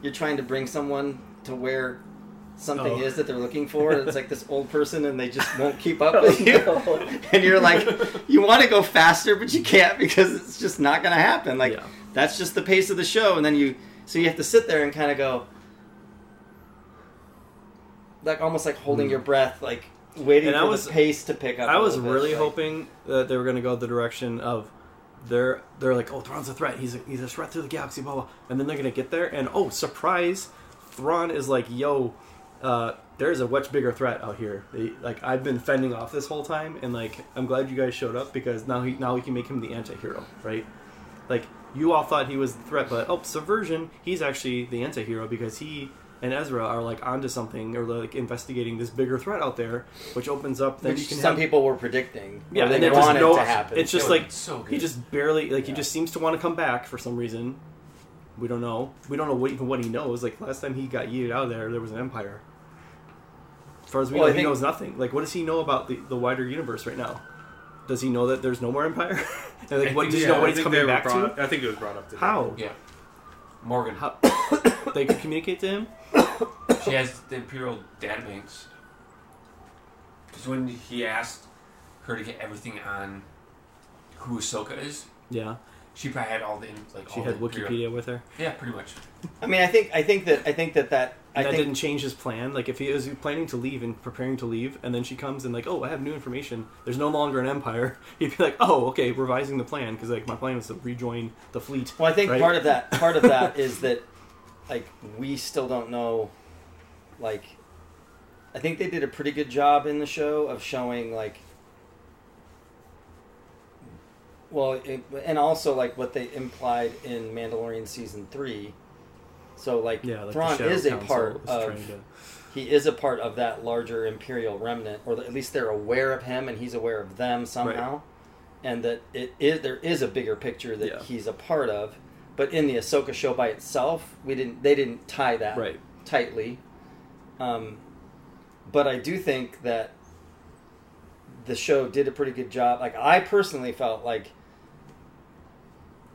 you're trying to bring someone to where something Oh. is that they're looking for, it's like this old person and they just won't keep up Oh, with you, and you're like, you want to go faster, but you can't because it's just not gonna happen. Like Yeah. that's just the pace of the show, and then you so you have to sit there and kind of go, like almost like holding Hmm. your breath, like waiting And I for was- the pace to pick up. I was little bit, really like- hoping that they were going to go the direction of they're they're like, oh, Thrawn's a threat. He's a, he's a threat to the galaxy, blah blah. And then they're going to get there, and oh, surprise, Thrawn is like, yo, uh, there's a much bigger threat out here. They, like I've been fending off this whole time, and like I'm glad you guys showed up because now he now we can make him the anti-hero, right? Like you all thought he was the threat, but oh, subversion, he's actually the anti-hero because he and Ezra are like onto something or like investigating this bigger threat out there, which opens up. Then Which you can some have, people were predicting. yeah, or they and it just wanted no, to happen. It's just That would like be so he just barely like he just seems to want to come back for some reason. We don't know. We don't know what, even what he knows. Like last time he got yeeted out of there, there was an empire. As far as we Well, I know, he knows nothing. Like, what does he know about the, the wider universe right now? Does he know that there's no more empire? and like, I what think- does he know what he's coming back brought- to? I think it was brought up today. How? Yeah. Morgan. How they could communicate to him? She has the Imperial databanks. Because when he asked her to get everything on who Ahsoka is, Yeah, she probably had all the in- like she all had the Imperial- Wikipedia with her. Yeah, pretty much. I mean, I think I think that I think that that I that think didn't change his plan. Like if he was planning to leave and preparing to leave, and then she comes and like, oh, I have new information. There's no longer an empire. He'd be like, oh, okay, revising the plan because like my plan was to rejoin the fleet. Well, I think right? part of that part of that is that like we still don't know like I think they did a pretty good job in the show of showing like well it, and also like what they implied in Mandalorian season 3 so like, Yeah, like Thrawn is a part is of to- he is a part of that larger imperial remnant or at least they're aware of him and he's aware of them somehow. And that it is there is a bigger picture that Yeah. he's a part of. But in the Ahsoka show by itself we didn't they didn't tie that Right. tightly. Um, but I do think that the show did a pretty good job. Like I personally felt like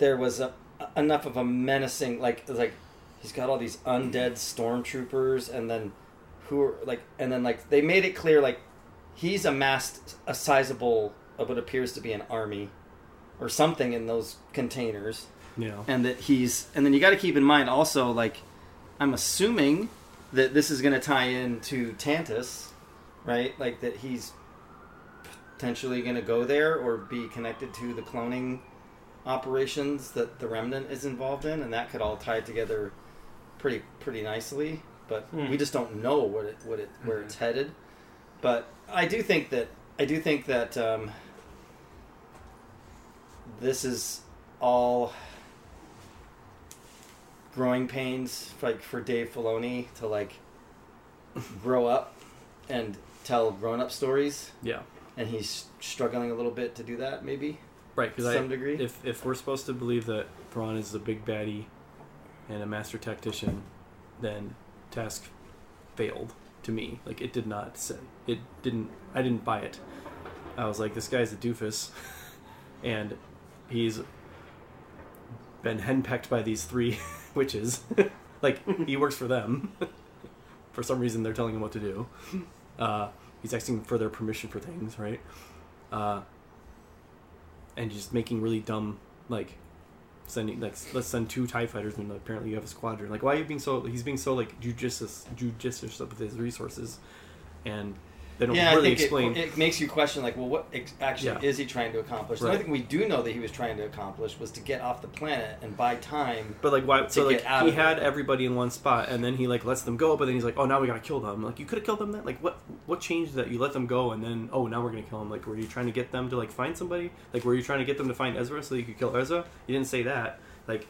there was a, enough of a menacing like like he's got all these undead stormtroopers and then who are like and then like they made it clear like he's amassed a sizable of what appears to be an army or something in those containers Yeah. and that he's and then you got to keep in mind also like i'm assuming that this is going to tie into Tantiss right like that he's potentially going to go there or be connected to the cloning operations that the remnant is involved in and that could all tie together pretty pretty nicely but Hmm. we just don't know what it what it where it's headed but i do think that I do think that um, this is all growing pains, like for Dave Filoni to like grow up and tell grown-up stories, Yeah. and he's struggling a little bit to do that. Maybe Right, because some degree. if if we're supposed to believe that Thrawn is the big baddie and a master tactician, then Task failed to me. Like it did not say it didn't. I didn't buy it. I was like, this guy's a doofus, and he's been henpecked by these three witches. like he works for them. for some reason, they're telling him what to do. Uh, he's asking for their permission for things, right? Uh, and just making really dumb like sending like let's send two tie fighters when apparently you have a squadron. Like why are you being so he's being so like judicious judicious with his resources and they don't yeah, really I think explain It, it makes you question, like, well, what ex- actually Yeah. is he trying to accomplish? The Right. only thing we do know that he was trying to accomplish was to get off the planet and buy time. but like why so like he had it. everybody in one spot and then he like lets them go but then he's like oh now we gotta kill them like you could have killed them then like what what changed that you let them go and then oh now we're gonna kill them like were you trying to get them to like find somebody like were you trying to get them to find ezra so you could kill ezra you didn't say that like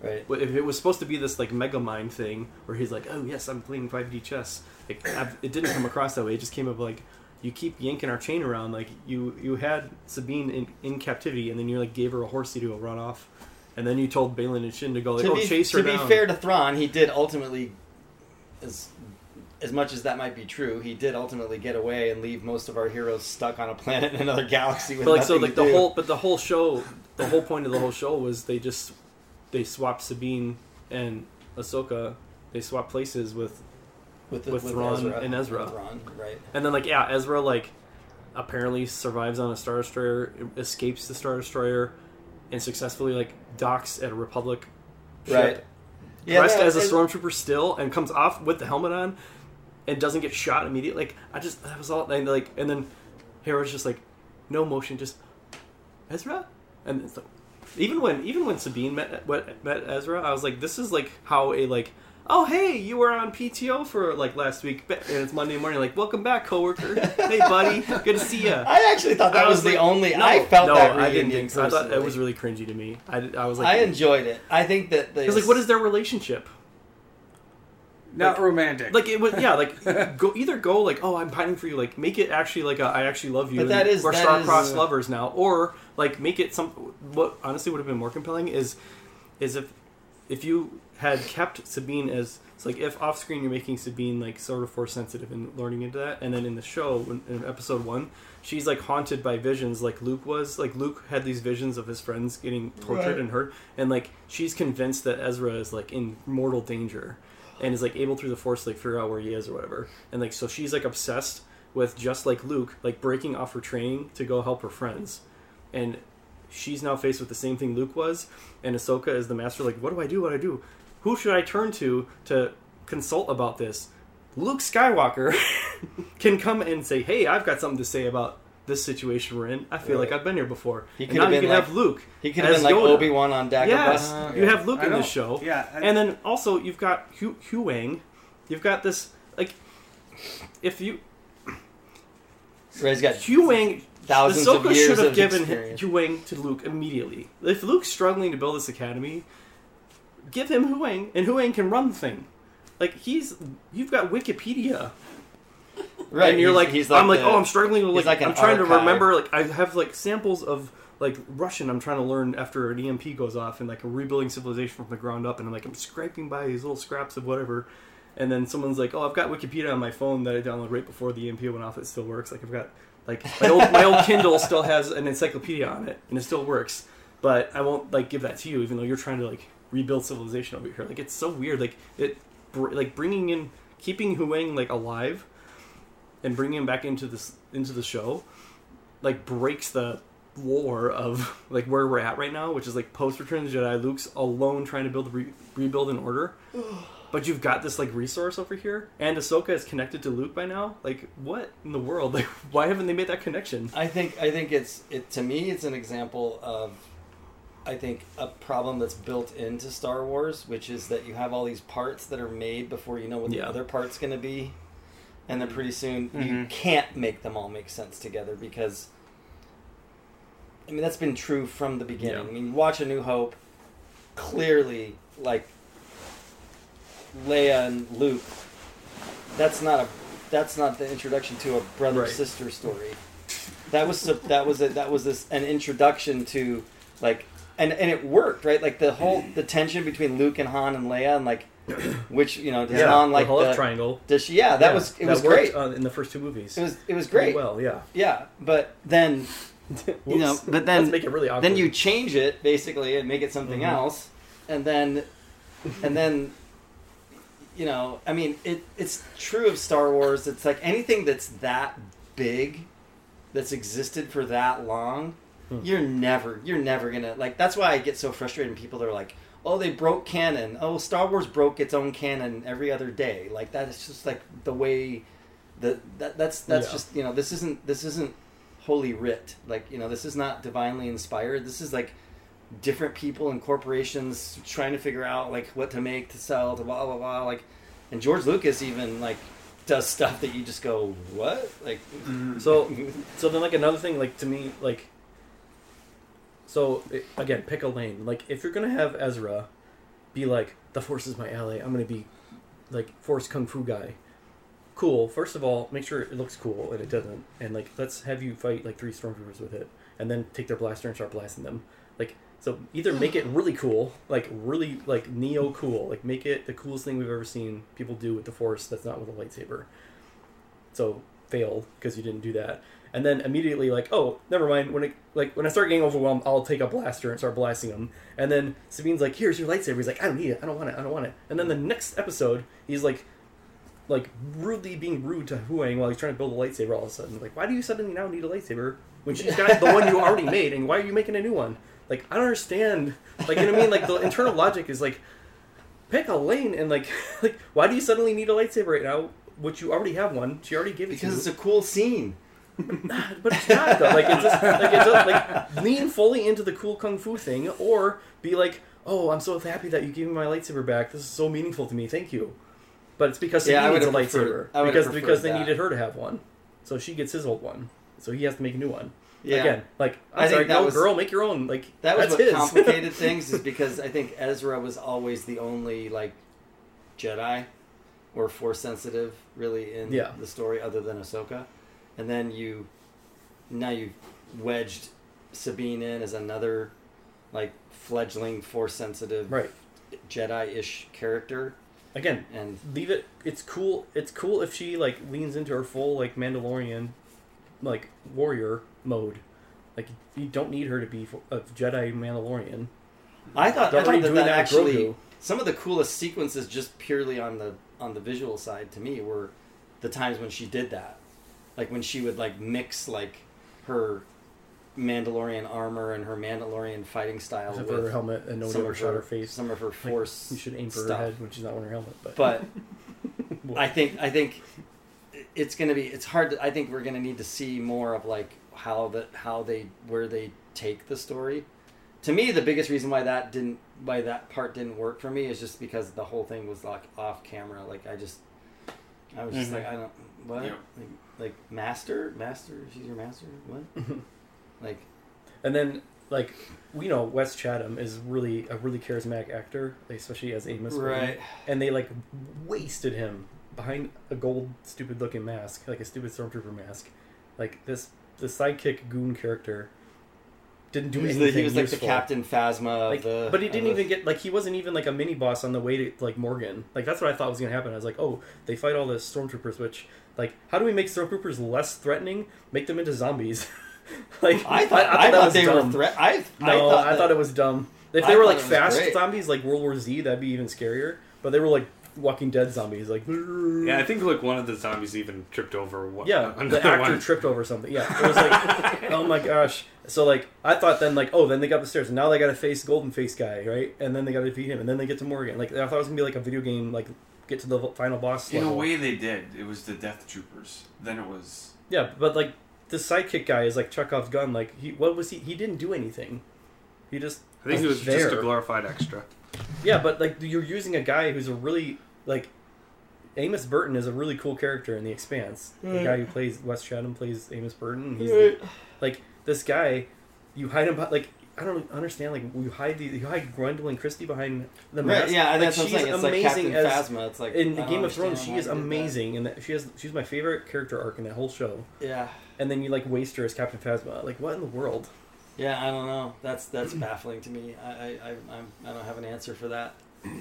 Right. If it was supposed to be this like mega mind thing where he's like, "Oh yes, I'm playing 5D chess," I've, it didn't come across that way. It just came up like, you keep yanking our chain around. Like you you had Sabine in, in captivity, and then you like gave her a horsey to go run off, and then you told Baylan and Shin to go like, to "Oh, be, chase her to be fair to Thrawn, he did ultimately, as as much as that might be true, he did ultimately get away and leave most of our heroes stuck on a planet in another galaxy with but like so like to the do. whole but the whole show, the whole point of the whole show was they just they swapped Sabine and Ahsoka. They swapped places with with, the, with Thrawn and Ezra. Thrawn, right? And then like yeah, Ezra like apparently survives on a star destroyer, escapes the star destroyer, and successfully like docks at a Republic ship, Right. dressed that- as a stormtrooper still, and comes off with the helmet on, and doesn't get shot immediately. Like I just that was all and like and then Hera's just like no motion, just Ezra, and it's like even when even when Sabine met met, met Ezra, I was like this is like how a like. Oh hey, you were on PTO for like last week, and it's Monday morning. Like, welcome back, coworker. hey, buddy, good to see you. I actually thought that I was, was the only. No, I felt no, that I didn't think so. I thought it was really cringy to me. I, I was like, I enjoyed it. I think that the I was like, what is their relationship? Not Like- romantic. Like it was, yeah. Like go either go like, oh, I'm pining for you. Like make it actually like a, I actually love you. But that is- we're star-crossed uh, lovers now, or like make it some. What honestly would have been more compelling is, is if, if you had kept Sabine as it's like if off screen you're making Sabine like sort of force sensitive and learning into that, and then in the show in, in episode one, she's like haunted by visions like Luke was. Like Luke had these visions of his friends getting tortured Right. and hurt, and like she's convinced that Ezra is like in mortal danger, and is like able through the Force like figure out where he is or whatever, and like so she's like obsessed with just like Luke, like breaking off her training to go help her friends, and she's now faced with the same thing Luke was, and Ahsoka is the master. Like, what do I do? What do I do? Who should I turn to to consult about this? Luke Skywalker can come and say, "Hey, I've got something to say about this situation we're in. I feel like I've been here before." He could now have you been can like- have Luke. He could have as been like Yoda. Obi Wan on Dagobah. Yes, Uh, you yeah. have Luke I in know. this show. Yeah, I- and then also you've got Hu, Huyang. You've got this like, if you Right, he's got Huyang, thousands Ahsoka of years should have given experience. Huyang to Luke immediately. If Luke's struggling to build this academy, give him Huyang, and Huyang can run the thing. Like he's, you've got Wikipedia, right. and you're he's- like, he's I'm like, the- oh, I'm struggling to like, like I'm trying archive. to remember. Like I have like samples of like Russian. I'm trying to learn after an EMP goes off and like a rebuilding civilization from the ground up, and I'm like, I'm scraping by these little scraps of whatever. And then someone's like, "Oh, I've got Wikipedia on my phone that I downloaded right before the EMP went off. It still works. Like I've got like my old my old Kindle still has an encyclopedia on it, and it still works. But I won't like give that to you, even though you're trying to like rebuild civilization over here. Like it's so weird. Like it, br- like bringing in, keeping Huyang like alive, and bringing him back into this into the show, like breaks the war of like where we're at right now, which is like post Return of the Jedi. Luke's alone trying to build re- rebuild an order. But you've got this like resource over here, and Ahsoka is connected to Luke by now. Like, what in the world? Like, why haven't they made that connection? I think I think it's it to me it's an example of I think a problem that's built into Star Wars, which is that you have all these parts that are made before you know what Yeah. the other part's going to be. and then pretty soon you Mhm. can't make them all make sense together because I mean that's been true from the beginning. Yeah. I mean, watch A New Hope, clearly like Leia and Luke. That's not a that's not the introduction to a brother Right. sister story. That was a, that was a, that was this an introduction to like and and it worked right like the whole the tension between Luke and Han and Leia and like which you know does yeah, Han like the whole the, triangle. does she yeah that Yeah, was it that was worked, great uh, in the first two movies. it was it was Pretty great well, yeah. yeah but then you know but then make it really awkward. then you change it basically and make it something Mhm. else and then and then you know i mean it it's true of star wars it's like anything that's that big that's existed for that long Hmm. you're never you're never gonna like that's why i get so frustrated when people are like oh they broke canon oh star wars broke its own canon every other day like that is just like the way the that that's that's Yeah. just you know this isn't this isn't holy writ like you know this is not divinely inspired this is like different people and corporations trying to figure out like what to make to sell to blah blah blah like and george lucas even like does stuff that you just go what like mm-hmm. So, so then like another thing, like to me, like, so it, again, pick a lane. Like if you're gonna have Ezra be like the Force is my ally, I'm gonna be like Force Kung Fu guy. Cool. First of all, make sure it looks cool and it doesn't. And like let's have you fight like three stormtroopers with it, and then take their blaster and start blasting them. Like so, either make it really cool, like really like neo cool, like make it the coolest thing we've ever seen people do with the Force. That's not with a lightsaber. So failed because you didn't do that. And then immediately like oh never mind when it like when i start getting overwhelmed i'll take a blaster and start blasting them and then sabine's like here's your lightsaber. He's like i don't need it. I don't want it. I don't want it. And then the next episode he's like like rudely being rude to Huyang while he's trying to build a lightsaber all of a sudden. Like why do you suddenly now need a lightsaber when she's got the one you already made and why are you making a new one like i don't understand like you know what i mean like the internal logic is like pick a lane and like like why do you suddenly need a lightsaber right now which you already have one she already gave it to because you it's a cool scene but it's not though. Like it's just like it's just, like lean fully into the cool kung fu thing, or be like, "Oh, I'm so happy that you gave me my lightsaber back. This is so meaningful to me. Thank you." But it's because Yeah, needs a preferred- lightsaber because because they that. needed her to have one, so she gets his old one, so he has to make a new one. Yeah Again, like I I'm think sorry, that no was- girl, make your own. Like That was what his. complicated things is because I think Ezra was always the only like Jedi or Force sensitive really in Yeah. the story other than Ahsoka, and then you now you wedged Sabine in as another like fledgling Force sensitive right. Jedi ish character, Again, and leave it. It's cool. It's cool if she like leans into her full like Mandalorian, like warrior mode. Like you don't need her to be a Jedi Mandalorian. I thought, I thought that, that actually Grogu. some of the coolest sequences just purely on the on the visual side to me were the times when she did that like when she would like mix like her mandalorian armor and her mandalorian fighting style Except with her helmet, and nobody some of shot her, her face. some of her Like, force you should aim for stuff. her head when she's not wearing her helmet. But, but i think i think it's gonna be it's hard to, i think we're gonna need to see more of like how that how they where they take the story. To me the biggest reason why that didn't why that part didn't work for me is just because the whole thing was like off camera. Like i just i was just Mhm. like i don't what? Yeah. like, like master? Master? She's your master? What? Like and then like we know Wes Chatham is really a really charismatic actor, especially as Amos. Gordon. and they like wasted him behind a gold stupid looking mask like a stupid stormtrooper mask. Like this the sidekick goon character didn't do he anything the, he was like the captain phasma like, the but he didn't the- even get like he wasn't even like a mini boss on the way to like Morgan. Like that's what I thought was gonna happen. I was like, oh, they fight all the stormtroopers, which like how do we make stormtroopers less threatening? Make them into zombies. like I thought, I, that thought was they dumb. were threat. I, No, I thought, I that- thought it was dumb. If I they were like fast great. zombies, like World War Z, that'd be even scarier. But they were like Walking Dead zombies, like Yeah, I think like one of the zombies even tripped over. One, yeah, the actor one. tripped over something. Yeah, it was like, oh my gosh. So like, I thought then like, oh, then they got the stairs, and now they got to face Golden Face guy, right? And then they got to defeat him, and then they get to Morgan. Like I thought it was gonna be like a video game, like get to the final boss. In a way, they did. It was the Death Troopers. Then it was. Yeah, but like the sidekick guy is like Chekhov's gun. Like he, what was he? He didn't do anything. He just. I think he was just a glorified extra. Yeah, but like you're using a guy who's a really like Amos Burton is a really cool character in The Expanse. The guy who plays Wes Chatham plays Amos Burton. He's Right. like this guy. You hide him, behind, like I don't understand. Like you hide the you hide Gwendoline Christie behind the mask. Right, yeah, like, that's I'm she's saying. It's like amazing Captain as Phasma. It's like in I don't Game of Thrones. She is they that. amazing, and that she has she's my favorite character arc in that whole show. Yeah, And then you like waste her as Captain Phasma. Like what in the world? yeah. I don't know. That's that's baffling to me. I I I, I'm, I don't have an answer for that.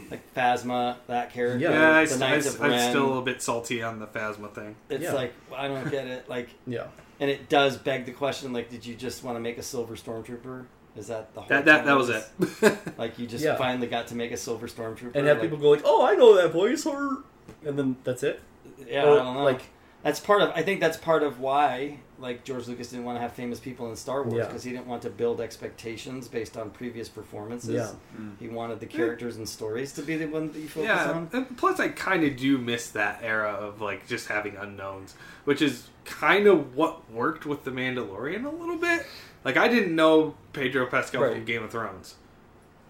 Like Phasma, that character. Yeah. Yeah, I, the st- Knights I, of I'm still a bit salty on the Phasma thing. It's Yeah. like I don't get it. Like, Yeah. and it does beg the question: like, did you just want to make a silver stormtrooper? Is that the whole? That that that was it. Like you just Yeah. finally got to make a silver stormtrooper And have like, people go like, "Oh, I know that voice," or and then that's it. Yeah, Or, I don't know. Like that's part of. I think that's part of why like George Lucas didn't want to have famous people in Star Wars Yeah. because he didn't want to build expectations based on previous performances. Yeah. He wanted the characters and stories to be the one that you focus yeah, on. and plus I kind of do miss that era of like just having unknowns, which is kind of what worked with the Mandalorian a little bit. Like I didn't know Pedro Pascal Right. from Game of Thrones,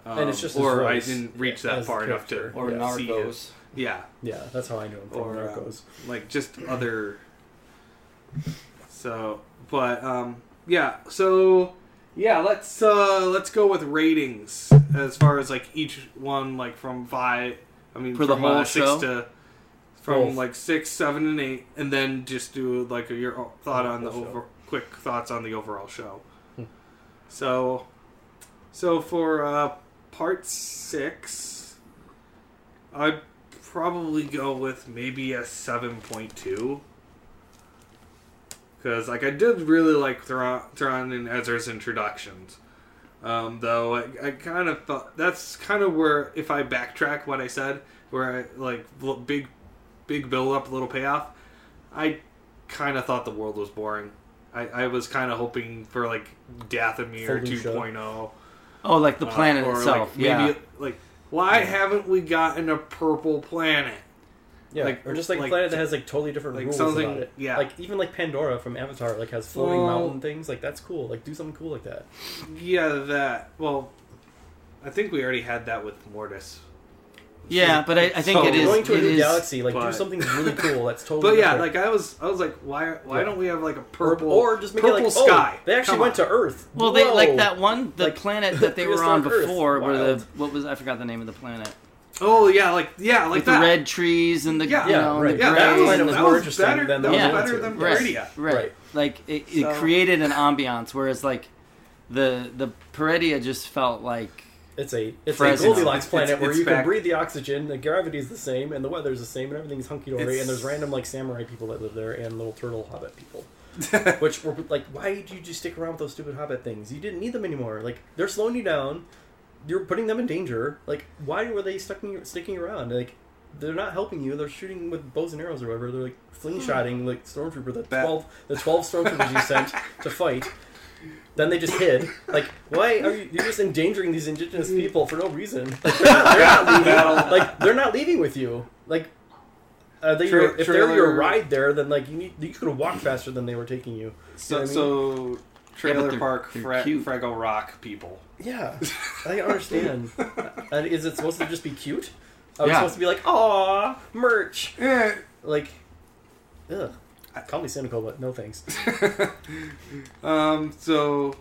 um, And it's just or I didn't reach that far enough to. Or Yeah. see Narcos. It. Yeah, yeah, that's how I knew him from or uh, Narcos. like just other. So, but um, yeah. So yeah, let's uh let's go with ratings as far as like each one, like from five. I mean, For the from, whole uh, six show? to from Both. like six, seven, and eight, and then just do like your thought on the Whole show. over quick thoughts on the overall show. Hmm. So, so for uh, part six, I'd probably go with maybe a seven point two. Because like I did really like Thrawn, Thrawn and Ezra's introductions, um, though I, I kind of thought that's kind of where if I backtrack what I said, where I like big, big build up, little payoff, I kind of thought the world was boring. I, I was kind of hoping for like Dathomir Fallujah. 2.0. Oh, like the uh, planet or, itself. Like, maybe yeah. like why haven't we gotten a purple planet? Yeah, like- or just like, like- a planet that has like totally different like rules something- about it. yeah. like even like Pandora from Avatar, like has floating Well- mountain things. Like that's cool. Like do something cool like that. Yeah, that. Well, I think we already had that with Mortis. Yeah, but I, I think So- it is. Going to a new is- galaxy, like do something really cool. That's totally. But yeah, different. like I was, I was like, why? Why Yeah. don't we have like a purple or just make purple it like oh, sky? Oh, they actually Come went on. to Earth. Well, they like that one, the Like, planet that they were on prehistoric Earth. before, where the what was I forgot the name of the planet Oh yeah, like yeah, like with that. the red trees and the Yeah. you Yeah, know, right. the yeah, that That was, planet and was that more was interesting better. than that the was other better two. than Right. Peridea. Right. Right. Like it, it So- created an ambiance, whereas like the the Peridea just felt like It's a it's Fresno. a Goldilocks planet it's- where it's you can breathe the oxygen, the gravity's the same, and the weather's the same, and everything's hunky dory, and there's random like samurai people that live there and little turtle hobbit people. Which were like, why did you just stick around with those stupid hobbit things? You didn't need them anymore. Like they're slowing you down. You're putting them in danger. Like why were they sticking sticking around? Like they're not helping you. They're shooting with bows and arrows or whatever. They're like hmm. slingshotting like stormtrooper. The twelve the twelve stormtroopers you sent to fight. Then they just hid. Like, why are you? You're just endangering these indigenous people for no reason. Like, they're, they're not leaving. Like, they're not leaving with you. Like, are they Tra- your, if they're your ride there, then like you need you could have walked faster than they were taking you. So, You know what I so trailer they're- park they're Fra- cute. Fraggle Rock people. Yeah, I don't understand. and is it supposed to just be cute? Are we Yeah. supposed to be like, aw, merch? Eh, Like, ugh. Call me cynical, but no thanks. um, so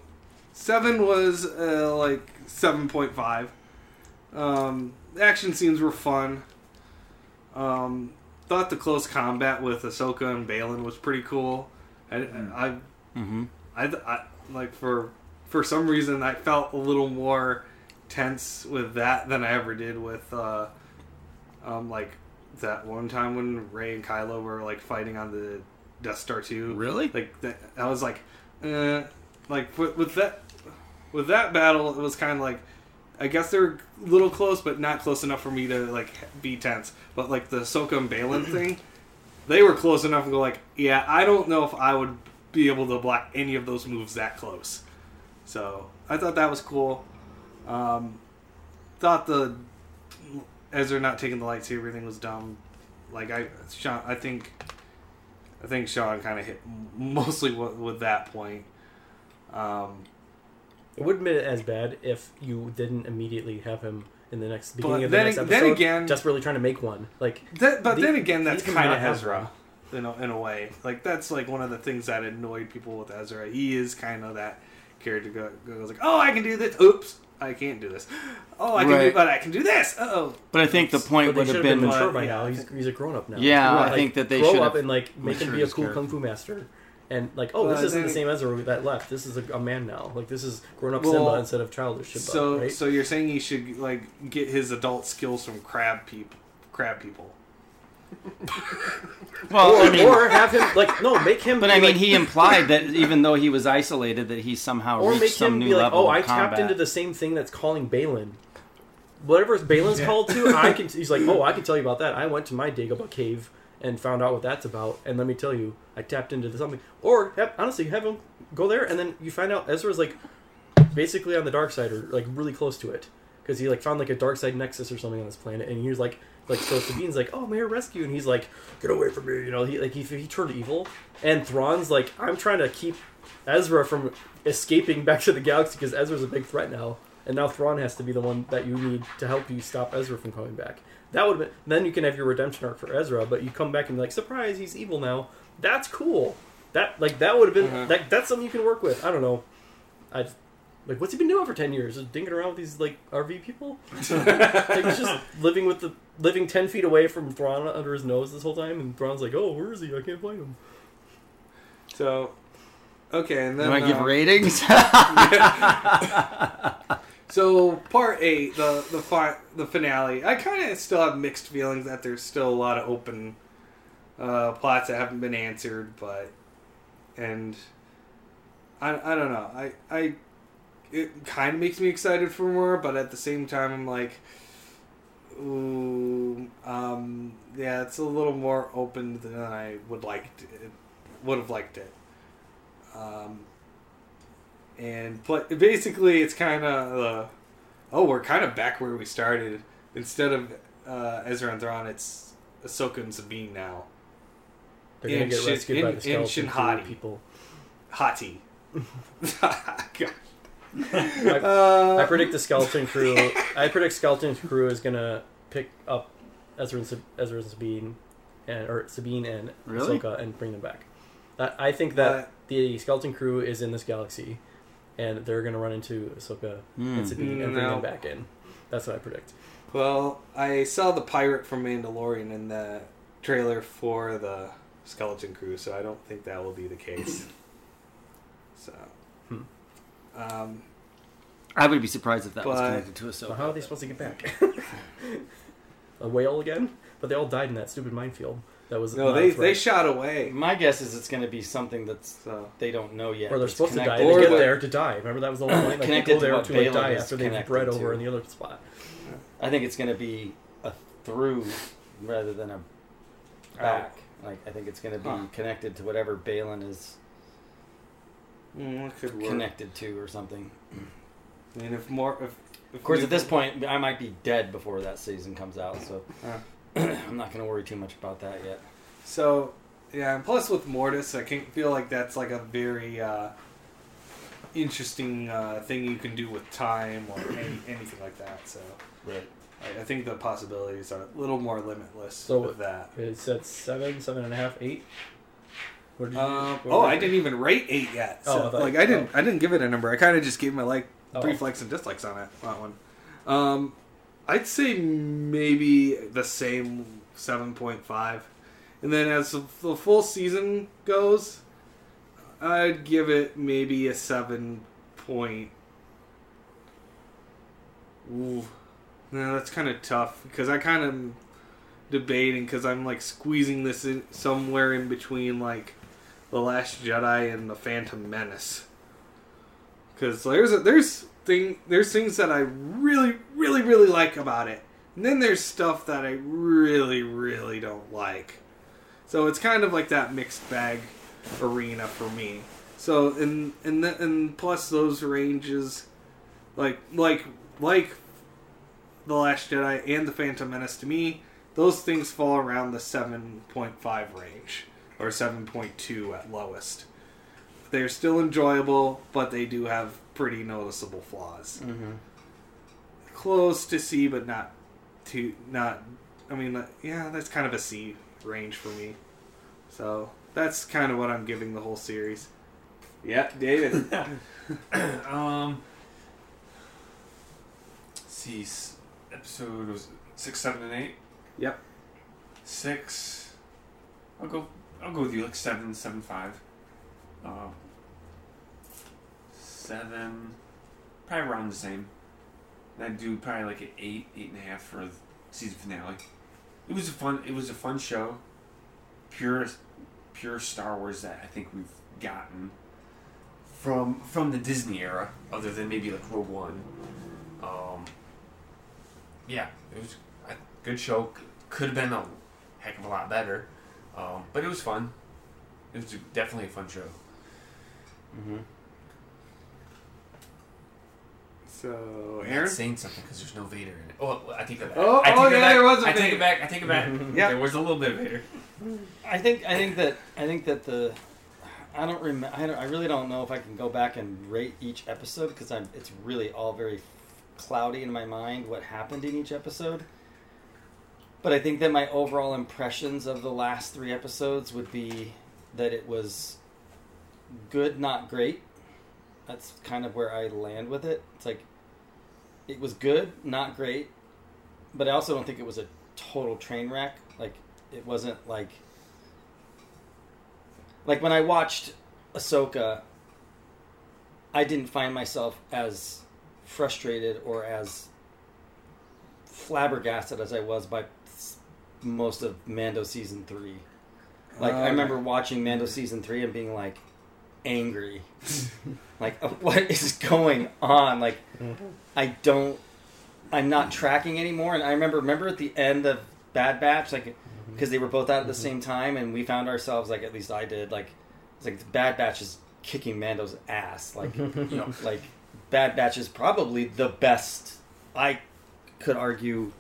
seven was uh, like seven point five. Um, action scenes were fun. Um, thought the close combat with Ahsoka and Baylan was pretty cool. I, I, hmm I, I like for for some reason I felt a little more tense with that than I ever did with uh, um, like that one time when Rey and Kylo were like fighting on the Death Star two. Really? Like that, I was like, uh, like with, with that with that battle, it was kind of like. I guess they're a little close, but not close enough for me to like be tense. But like the Ahsoka and Baylan thing, they were close enough to go like, yeah, I don't know if I would be able to block any of those moves that close. So I thought that was cool. Um, thought the Ezra not taking the lightsaber thing was dumb. Like I, Sean, I think, I think Sean kind of hit mostly with, with that point. Um, It wouldn't have been as bad if you didn't immediately have him in the next beginning of the then- next then episode. again- desperately trying to make one. Like That, but The- then again, that's kind of Ezra, in a, in a way. Like that's like one of the things that annoyed people with Ezra. He is kind of that character go, goes like, "Oh, I can do this. Oops, I can't do this. Oh, I can do, Right. but I can do this. Oh, But I think the point would should have have been been. mature by yeah, now. He's, he's a grown up now. Yeah, I Like, think that they grow should up have and like make him matured be a his cool character. kung fu master. And like, oh, Well, this isn't the then- same Ezra that left. This is a, a man now. Like this is grown up Well, Simba instead of childish Simba. so right? so you're saying he should like get his adult skills from crab people, crab people. Well, or, I mean, or have him like no, make him. but be I mean, like- he implied that even though he was isolated, that he somehow or reached make some him new be like, level oh, I combat. tapped into the same thing that's calling Baylan. Whatever Baylan's called to, I can. He's like, oh, I can tell you about that. I went to my Dagobah cave and found out what that's about, and let me tell you, I tapped into something. Or have, honestly, have him go there, and then you find out Ezra's like basically on the dark side, or like really close to it, because he like found like a dark side nexus or something on this planet, and he's like, like so Sabine's like, oh, to rescue, and he's like, get away from me, you know. He like he, he turned evil, and Thrawn's like, I'm trying to keep Ezra from escaping back to the galaxy because Ezra's a big threat now, and now Thrawn has to be the one that you need to help you stop Ezra from coming back. That would have been then you can have your redemption arc for Ezra, but you come back and be like, surprise, he's evil now. That's cool. That like that would have been Uh-huh. that that's something you can work with. I don't know. I like what's he been doing for ten years? Just dinking around with these like RV people. like he's just living with the living ten feet away from Thrawn under his nose this whole time, and Thrawn's like, oh, where is he? I can't find him. So, okay, and Do then I give uh, ratings? So part eight, the the fi- the finale. I kind of still have mixed feelings that there's still a lot of open uh, plots that haven't been answered, but and I I don't know. I I it kind of makes me excited for more, but at the same time, I'm like, ooh, um, yeah, it's a little more open than I would like would have liked it. Um, and pl- basically it's kind of uh, oh we're kind of back where we started instead of uh, Ezra and Thrawn it's Ahsoka and Sabine now They're gonna And get rescued by the skeleton and Shin crew people. Hati God. I, Uh, I predict the skeleton crew. I predict skeleton crew is gonna pick up Ezra and, Sab- Ezra and Sabine, and or Sabine and Really? Ahsoka and bring them back. I, I think that But- the skeleton crew is in this galaxy, and they're gonna run into Ahsoka Hmm. and Sabine and bring No. them back in. That's what I predict. well I saw the pirate from Mandalorian in the trailer for the Skeleton Crew so I don't think that will be the case so Hmm. Um, I would be surprised if that was But- connected to So Ahsoka. how are they supposed to get back? A whale again? But they all died in that stupid minefield. That was no not a they threat. they shot away My guess is it's going to be something that's so they don't know yet. Or they're It's supposed to die. connected- They Or get the- there to die. Remember that was the whole point. Like they Connected go to there what to like, Baylan die is after they've connected bred to. over in the other spot. I think it's going to be a through rather than a back. Like I think it's going to be Huh. connected to whatever Baylan is mm, that could work. connected to or something. I mean, if more, if, if Of course, at this point, I might be dead before that season comes out, so Uh. I'm not going to worry too much about that yet. So, yeah, and plus with Mortis, I can feel like that's like a very uh, interesting uh, thing you can do with time or any, anything like that. So, Right. I, I think the possibilities are a little more limitless So- with that. It's at seven, seven and a half, eight. You? Um, oh, I didn't even rate eight yet. Oh, So, I thought- like, I didn't, I didn't give it a number. I kind of just gave my like Oh. brief likes and dislikes on it. That one. Um, I'd say maybe the same seven point five, and then as the the full season goes, I'd give it maybe a seven point. Ooh, no, that's kind of tough because I kind of debating because I'm like squeezing this in somewhere in between like the Last Jedi and the Phantom Menace. Because there's a, there's thing there's things that I really really really like about it, and then there's stuff that I really really don't like. So it's kind of like that mixed bag arena for me. So and and the, and plus those ranges, like like like the Last Jedi and the Phantom Menace to me, those things fall around the seven point five range or seven point two at lowest. They're still enjoyable, but they do have pretty noticeable flaws. Mm-hmm. close to C, but not too not. I mean, yeah, that's kind of a C range for me. So that's kind of what I'm giving the whole series. Yeah, David. um, let's see, episode was six, seven, and eight. Yep. Six. I'll go. I'll go with you. Like seven, seven, five. Uh, seven. Probably around the same. And I'd do probably like an eight, eight and a half for the season finale. It was a fun. It was a fun show. Pure, pure Star Wars that I think we've gotten from from the Disney era, other than maybe like Rogue One. Um, yeah, it was a good show. Could have been a heck of a lot better, um, but it was fun. It was definitely a fun show. Mm-hmm. so I'm Aaron. not saying something because there's no Vader in it. Oh, I take it back. Oh, I take oh, it yeah, back. there was a I take Vader. it back. I take it back. Yeah. there was a little bit of Vader. I think I think that I think that the I don't remember. I, don't, I really don't know if I can go back and rate each episode because I'm. It's really all very cloudy in my mind what happened in each episode. But I think that my overall impressions of the last three episodes would be that it was good, not great. That's kind of where I land with it. It's like it was good, not great, but I also don't think it was a total train wreck. Like it wasn't like like when I watched Ahsoka, I didn't find myself as frustrated or as flabbergasted as I was by most of Mando season three. Oh, like I remember watching Mando season three and being like angry, like what is going on? Like I don't, I'm not tracking anymore. And I remember remember at the end of Bad Batch, like mm-hmm. because they were both out at the mm-hmm. same time, and we found ourselves like at least I did like it's like Bad Batch is kicking Mando's ass, like you know, like Bad Batch is probably the best. I could argue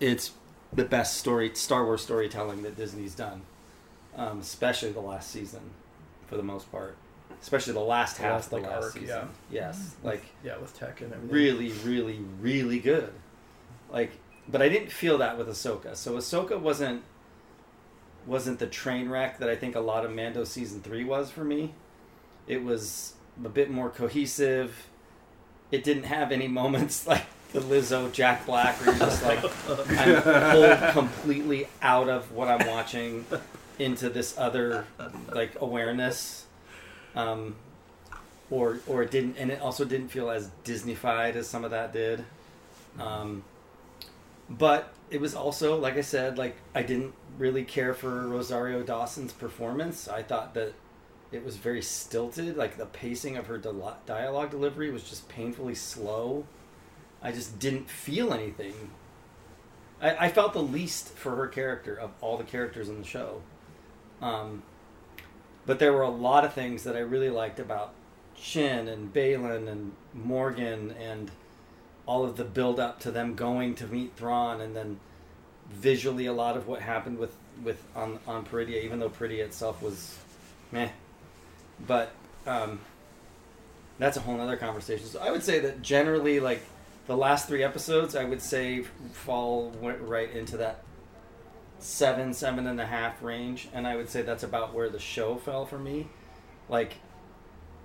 it's the best story Star Wars storytelling that Disney's done, um, especially the last season, for the most part. Especially the last The half last, of the like, last arc, season. yeah. Yes, like Yeah, with tech and everything. really, really, really good. Like, but I didn't feel that with Ahsoka. So Ahsoka wasn't wasn't the train wreck that I think a lot of Mando season three was for me. It was a bit more cohesive. It didn't have any moments like the Lizzo Jack Black where you're just like I'm pulled completely out of what I'm watching into this other like awareness. Um, or or it didn't and it also didn't feel as Disneyfied as some of that did. Um, but it was also like I said, like I didn't really care for Rosario Dawson's performance. I thought that it was very stilted. Like the pacing of her dialogue delivery was just painfully slow. I just didn't feel anything. I, I felt the least for her character of all the characters in the show. Um, but there were a lot of things that I really liked about Shin and Baylan and Morgan and all of the build up to them going to meet Thrawn and then visually a lot of what happened with with on on Peridea, even though Peridea itself was meh. But um, that's a whole other conversation. So I would say that generally, like the last three episodes, I would say fall went right into that seven, seven and a half range, and I would say that's about where the show fell for me. Like,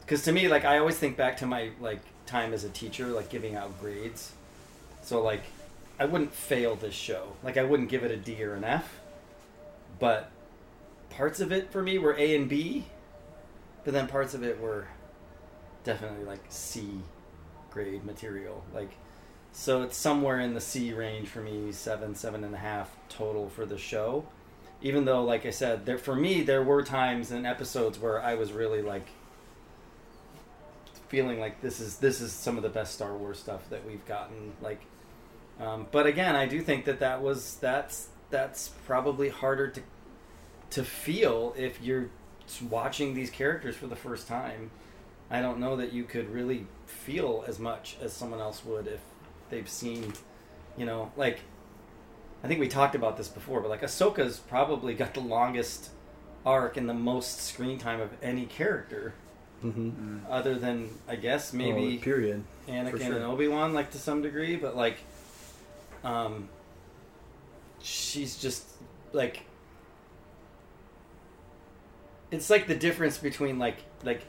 because to me, like I always think back to my like time as a teacher, like giving out grades. So like, I wouldn't fail this show. Like I wouldn't give it a D or an F, but parts of it for me were A and B, but then parts of it were definitely like C grade material. Like, so it's somewhere in the C range for me, seven, seven and a half total for the show. Even though, like I said, there for me there were times and episodes where I was really like feeling like this is this is some of the best Star Wars stuff that we've gotten. Like, um, but again, I do think that that was that's that's probably harder to to feel if you're watching these characters for the first time. I don't know that you could really feel as much as someone else would if they've seen, you know, like I think we talked about this before, but like Ahsoka's probably got the longest arc and the most screen time of any character, Mm-hmm. other than I guess maybe period. Anakin for sure. and Obi Wan, like to some degree. But like, um, she's just like it's like the difference between like like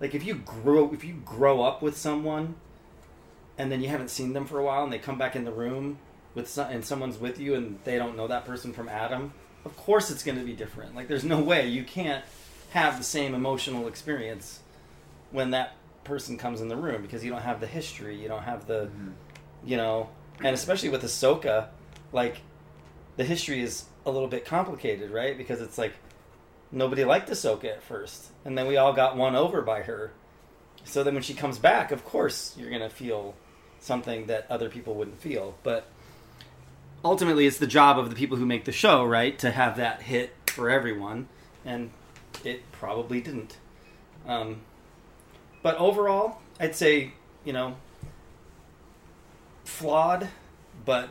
like if you grow if you grow up with someone and then you haven't seen them for a while and they come back in the room with some, and someone's with you and they don't know that person from Adam, of course it's going to be different. Like there's no way you can't have the same emotional experience when that person comes in the room because you don't have the history, you don't have the mm-hmm. you know, and especially with Ahsoka, like the history is a little bit complicated, right? Because it's like nobody liked Ahsoka at first, and then we all got won over by her. So then when she comes back, of course you're gonna feel something that other people wouldn't feel, but ultimately it's the job of the people who make the show, right, to have that hit for everyone, and it probably didn't. Um, but overall, I'd say you know flawed, but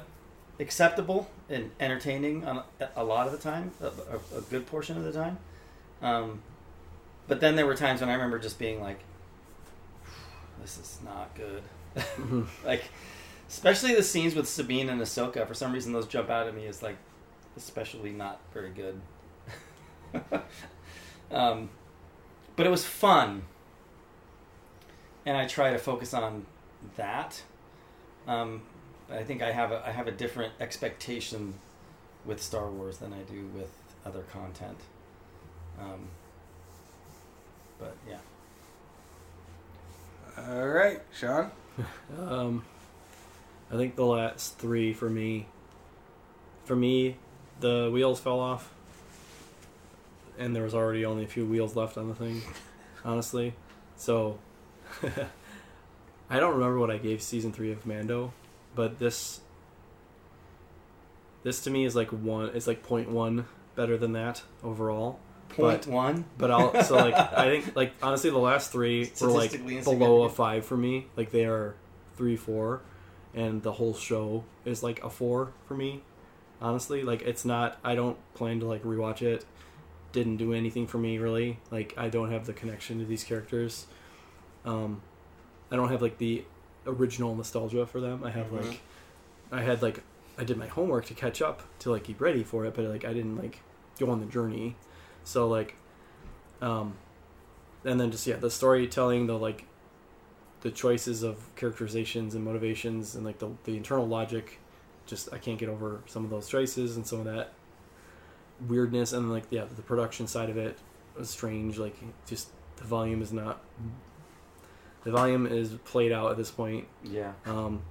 acceptable and entertaining a, lot of the time, a, a, a good portion of the time. Um, but then there were times when I remember just being like, "This is not good." like, especially the scenes with Sabine and Ahsoka. For some reason, those jump out at me as like, especially not very good. um, but it was fun, and I try to focus on that. Um, I think I have a I have a different expectation with Star Wars than I do with other content. Um, but yeah, All right, Sean. Um, I think the last three for me. For me, the wheels fell off, and there was already only a few wheels left on the thing. Honestly, so I don't remember what I gave season three of Mando, but this this to me is like one. It's like point one better than that overall. Point But- one. But I'll so like I think like honestly the last three were like below a five for me. Like they are three four, and the whole show is like a four for me. Honestly, like it's not. I don't plan to like rewatch it. Didn't do anything for me really. Like I don't have the connection to these characters. Um, I don't have like the original nostalgia for them. I have Mhm. like, I had like I did my homework to catch up to like keep ready for it, but like I didn't like go on the journey. So like, um, and then just yeah, the storytelling, the like, the choices of characterizations and motivations, and like the the internal logic, just I can't get over some of those choices and some of that weirdness, and like yeah, the production side of it was strange. Like just the volume is not. The volume is played out at this point, Yeah, um,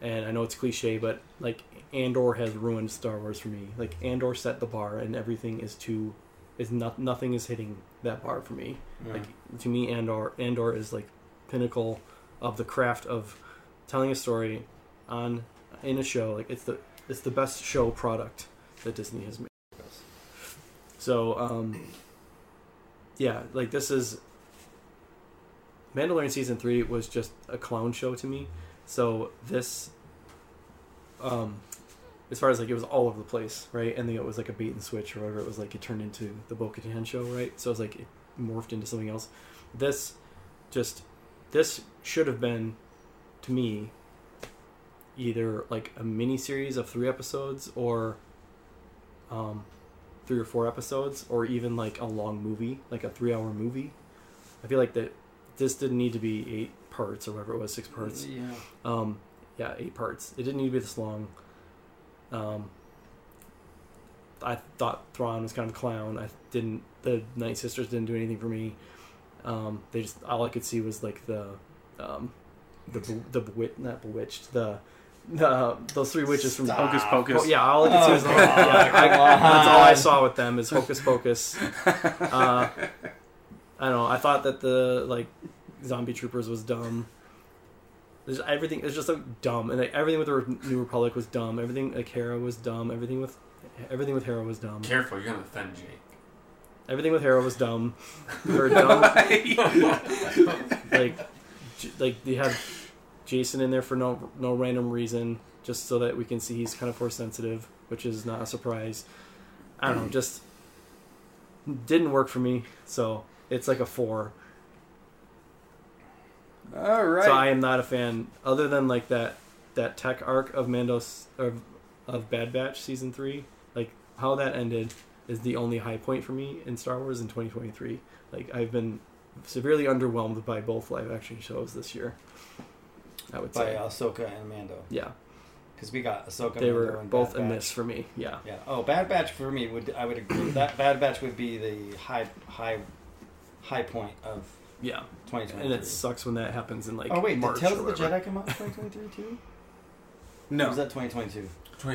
and I know it's cliche, but like Andor has ruined Star Wars for me. Like Andor set the bar, and everything is too, is not nothing is hitting that bar for me. Like to me, Andor Andor is like pinnacle of the craft of telling a story on in a show. Like it's the it's the best show product that Disney has made. So um, yeah, like this is Mandalorian season three was just a clown show to me. So this, um, as far as like it was all over the place, right? And then it was like a bait and switch or whatever. It was like it turned into the Bo-Katan show, right? So it was like it morphed into something else. This, just this should have been, to me, either like a mini series of three episodes or, um, three or four episodes, or even like a long movie, like a three-hour movie. I feel like that this didn't need to be eight parts or whatever it was, six parts. Yeah, Um, yeah, eight parts. It didn't need to be this long. Um, I thought Thrawn was kind of a clown. I didn't. The Night Sisters didn't do anything for me. Um, they just all I could see was like the, um, the be- the bewit- not bewitched the. The, those three witches from Hocus Pocus. Oh, yeah, all I could see was Oh, yeah, I- come that's all I saw with them is Hocus Pocus. Uh, I don't know. I thought that the like zombie troopers was dumb. There's everything. It's just so dumb, and like, everything with the New Republic was dumb. Everything like Hera was dumb. Everything with everything with Hera was dumb. Careful, you're gonna offend Jake. Everything with Hera was dumb. Her dumb like like they have Jacen in there for no no random reason, just so that we can see he's kind of force sensitive, which is not a surprise. I don't know, just didn't work for me. So it's like a four. All right. So I am not a fan, other than like that that tech arc of Mandos of, of Bad Batch season three, like how that ended, is the only high point for me in Star Wars in 2023. Like I've been severely underwhelmed by both live action shows this year. I would by say, Ahsoka and Mando yeah, because we got Ahsoka. they Mando, were both Bad a Batch. miss for me. Yeah, Yeah. Oh, Bad Batch for me would I would agree. that Bad Batch would be the high high high point of yeah, 2023. and it sucks when that happens in like oh wait, March did Tales or of the. Jedi come out in 2023 too? Or No, was that 2022?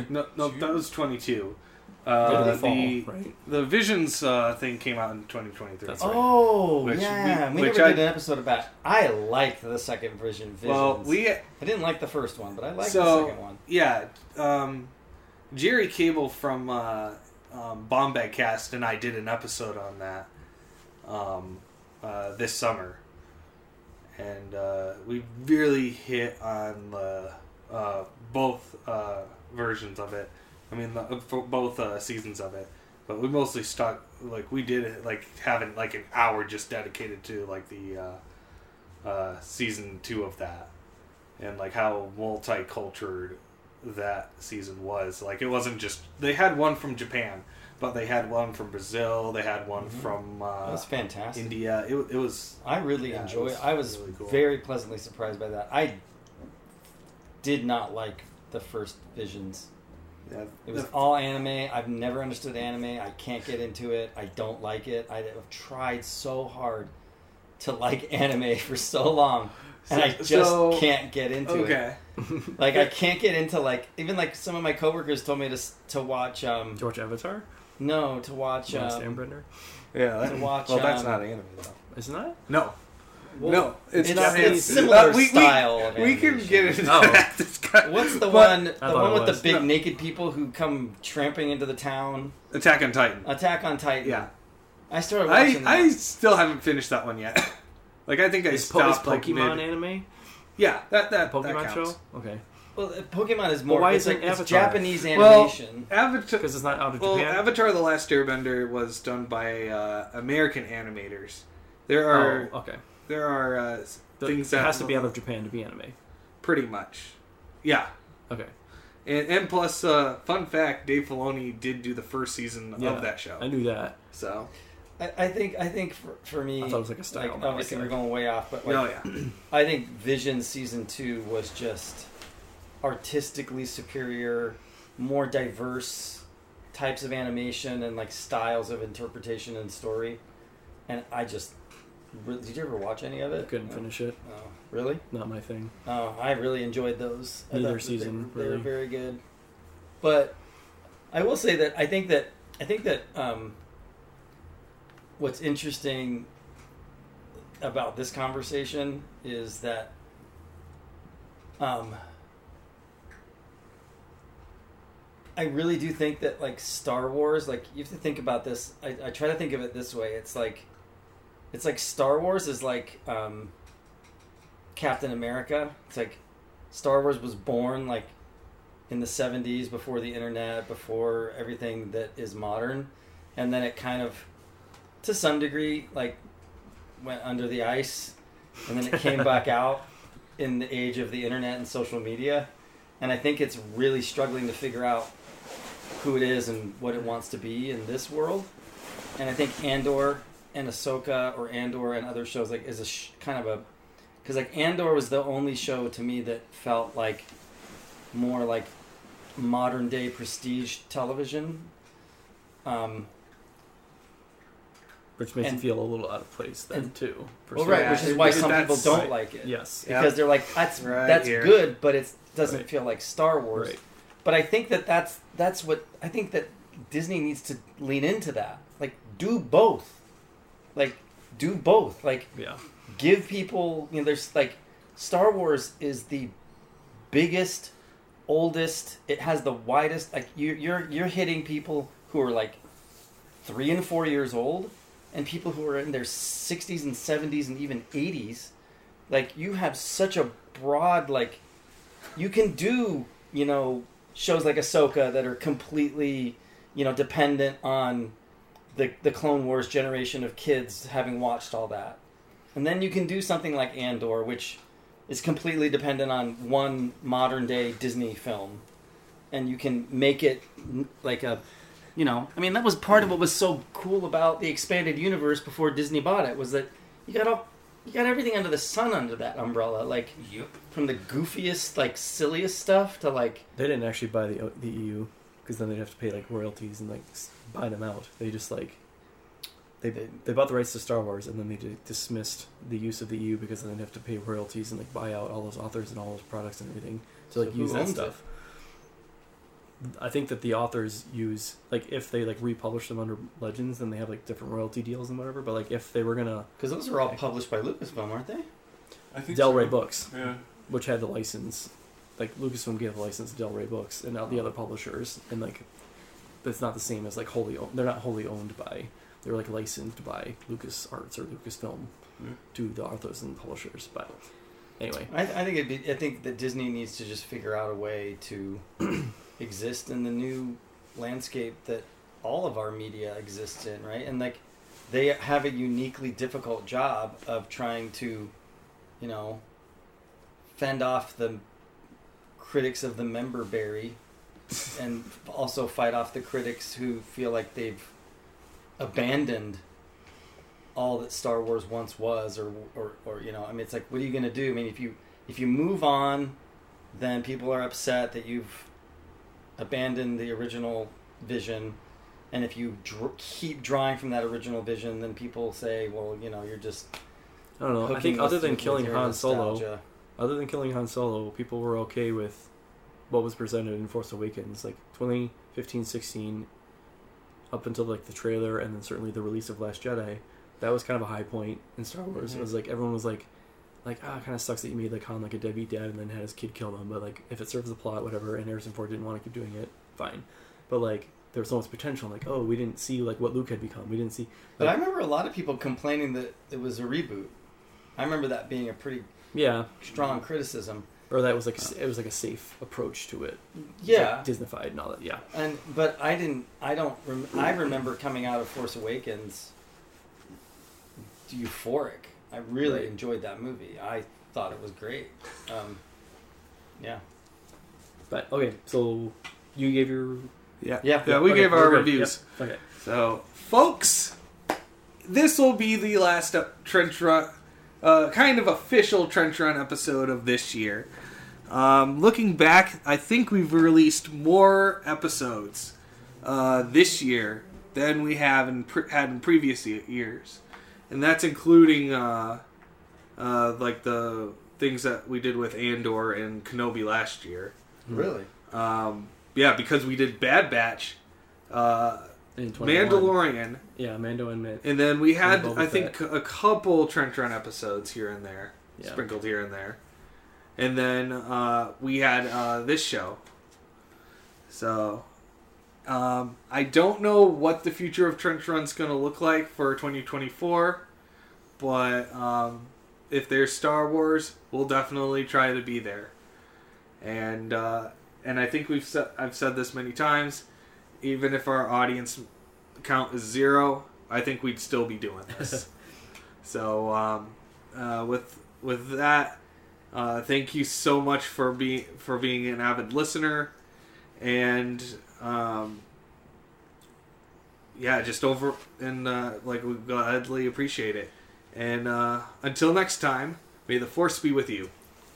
no, no, that was 22. Uh, the fall, the right? the Visions uh, thing came out in 2023. That's right. Oh Which yeah, we- we, which never I- did an episode about. I liked the second Vision. Visions. Well, we I didn't like the first one, but I liked So- the second one. yeah, um, Jerry Cable from uh, um, Bombay Cast and I did an episode on that um, uh, this summer, and uh, we really hit on uh, both uh, versions of it. I mean, the, for both uh, seasons of it, but we mostly stuck like we did like having like an hour just dedicated to like the uh, uh, season two of that, and like how multicultural that season was. Like it wasn't just they had one from Japan, but they had one from Brazil. They had one Mhm. from That uh, was fantastic. India. It, it was I really Yeah, it was I was really cool. very pleasantly surprised by that. I did not like the first Visions. yeah, It was the- all anime. I've never understood anime. I can't get into it. I don't like it. I have tried so hard to like anime for so long, and I just so- can't get into it. okay. Like I can't get into like even like some of my coworkers told me to to watch um George Avatar, no to watch Last um, Airbender, Yeah, To watch, well, that's um, not anime though. isn't that? No, well, no, it's, it's, not. it's similar Uh, we- we- style. of We can get into Oh. that. discussion. What's the But one? The one with the big No. naked people who come tramping into the town. Attack on Titan. Attack on Titan. Yeah, I started I watching. I that. still haven't finished that one yet. like I think I Is, po- is stopped like Pokemon anime? Yeah, that that Pokemon that counts. show? Okay, well, uh, Pokemon is more. why it's, isn't like, it's Avatar? Japanese Well, animation. Avatar. because it's not out of Well, Japan. Avatar: The Last Airbender was done by uh, American animators. There are oh, okay. there are uh, The- things it that has to be out of Japan to be anime. pretty much. Yeah, Okay, and, and plus, uh, fun fact: Dave Filoni did do the first season Yeah, of that show. I knew that. So, I, I think. I think for, for me, I thought it was like a style. like, obviously we're going way off, but like, oh yeah, I think Vision season two was just artistically superior, more diverse types of animation and like styles of interpretation and story. And I just, did you ever watch any of it? Couldn't finish it. Oh, really? Not my thing. Oh, I really enjoyed those. Neither season, they, were- they were very good. But I will say that I think that I think that um, what's interesting about this conversation is that um, I really do think that like Star Wars, like you have to think about this. I, I try to think of it this way. It's like it's like Star Wars is like um, Captain America. It's like Star Wars was born like in the 70s before the internet, before everything that is modern. And then it kind of, to some degree, like went under the ice. And then it came back out in the age of the internet and social media. And I think it's really struggling to figure out who it is and what it wants to be in this world. And I think Andor and Ahsoka or Andor and other shows like is a sh- kind of a because like Andor was the only show to me that felt like more like modern day prestige television. Um, Which makes And- it feel a little out of place then and- too. for well, some right, Yeah, which is why some people don't right. like it. Yes. Yeah. because they're like that's Right that's here. good, but it doesn't Right. feel like Star Wars. Right. But I think that that's that's what I think that Disney needs to lean into that. Like do both. Like do both. Like Yeah. give people you know there's like Star Wars is the biggest oldest it has the widest like you you're you're hitting people who are like 3 and 4 years old and people who are in their 60s and 70s and even 80s like you have such a broad like you can do you know shows like Ahsoka that are completely you know dependent on the the Clone Wars generation of kids having watched all that. And then you can do something like Andor which is completely dependent on one modern day Disney film, and you can make it like a, you know, I mean that was part of what was so cool about the expanded universe before Disney bought it was that you got all, you got everything under the sun under that umbrella, like Yep. from the goofiest like silliest stuff to like They didn't actually buy the the EU because then they'd have to pay like royalties and like buy them out. They just like they they bought the rights to Star Wars and then they di- dismissed the use of the EU because then they'd have to pay royalties and like buy out all those authors and all those products and everything to like So use that owns stuff. I think that the authors use like if they like republish them under Legends, then they have like different royalty deals and whatever. But like if they were gonna because those are all published by Lucasfilm, aren't they? I think Del so. Rey Books, Yeah. which had the license, like Lucasfilm gave the license to Del Rey Books and now the other publishers, and like, that's not the same as like wholly owned. They're not wholly owned by. They're like licensed by Lucas Arts or Lucasfilm Yeah. to the authors and publishers. But anyway, I, I think it'd be, I think that Disney needs to just figure out a way to exist in the new landscape that all of our media exists in, right? And like they have a uniquely difficult job of trying to, you know, fend off the critics of the member berry and also fight off the critics who feel like they've abandoned all that Star Wars once was, or, or, or you know, I mean, it's like, what are you going to do? I mean, if you if you move on, then people are upset that you've abandoned the original vision, and if you dr- keep drawing from that original vision, then people say, well, you know, you're just. I don't know. I think other than killing Han Solo, nostalgia. other than killing Han Solo, people were okay with what was presented in Force Awakens, like 2015, 16, up until like the trailer, and then certainly the release of Last Jedi. That was kind of a high point in Star Wars. Mhm. It was like everyone was like, like ah, it kind of sucks that you made like Han like a deadbeat dad and then had his kid kill him. But like, if it serves the plot, whatever. And Harrison Ford didn't want to keep doing it, fine. But like, there was so much potential. Like, oh, we didn't see like what Luke had become. We didn't see. But I remember a lot of people complaining that it was a reboot. I remember that being a pretty yeah, strong criticism. or that was like it was like a safe approach to it. Yeah, like, Disneyfied and all that. Yeah. And but I didn't. I don't. Rem- I remember coming out of Force Awakens euphoric. I really Right. enjoyed that movie. I thought it was great. Um, yeah. But okay, so you gave your Yeah, Yeah. yeah. We Okay, gave our good. reviews. Yep. Okay. So, folks, this will be the last uh, trench run, uh, kind of official trench run episode of this year. Um, looking back, I think we've released more episodes uh, this year than we have in pre- had in previous years, and that's including uh, uh, like the things that we did with Andor and Kenobi last year. Really. Um, yeah, because we did Bad Batch, uh, In 21. Mandalorian, Yeah, Mando and Mid. and then we had, And Boba I think, a couple Trench Run episodes here and there, Yeah. sprinkled here and there. And then uh, we had uh, this show. So, um, I don't know what the future of Trench Run's going to look like for 2024, but um, if there's Star Wars, we'll definitely try to be there. And uh, and I think we've said I've said this many times. Even if our audience count is zero, I think we'd still be doing this. so um, uh, with with that, uh, thank you so much for being for being an avid listener, and um, yeah, just over and uh, like we gladly appreciate it. And uh, until next time, may the force be with you.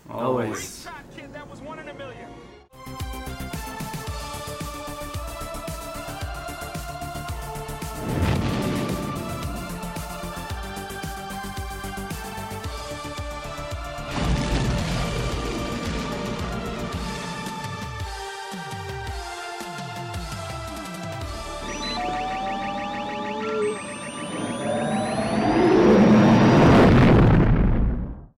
Always. Shot,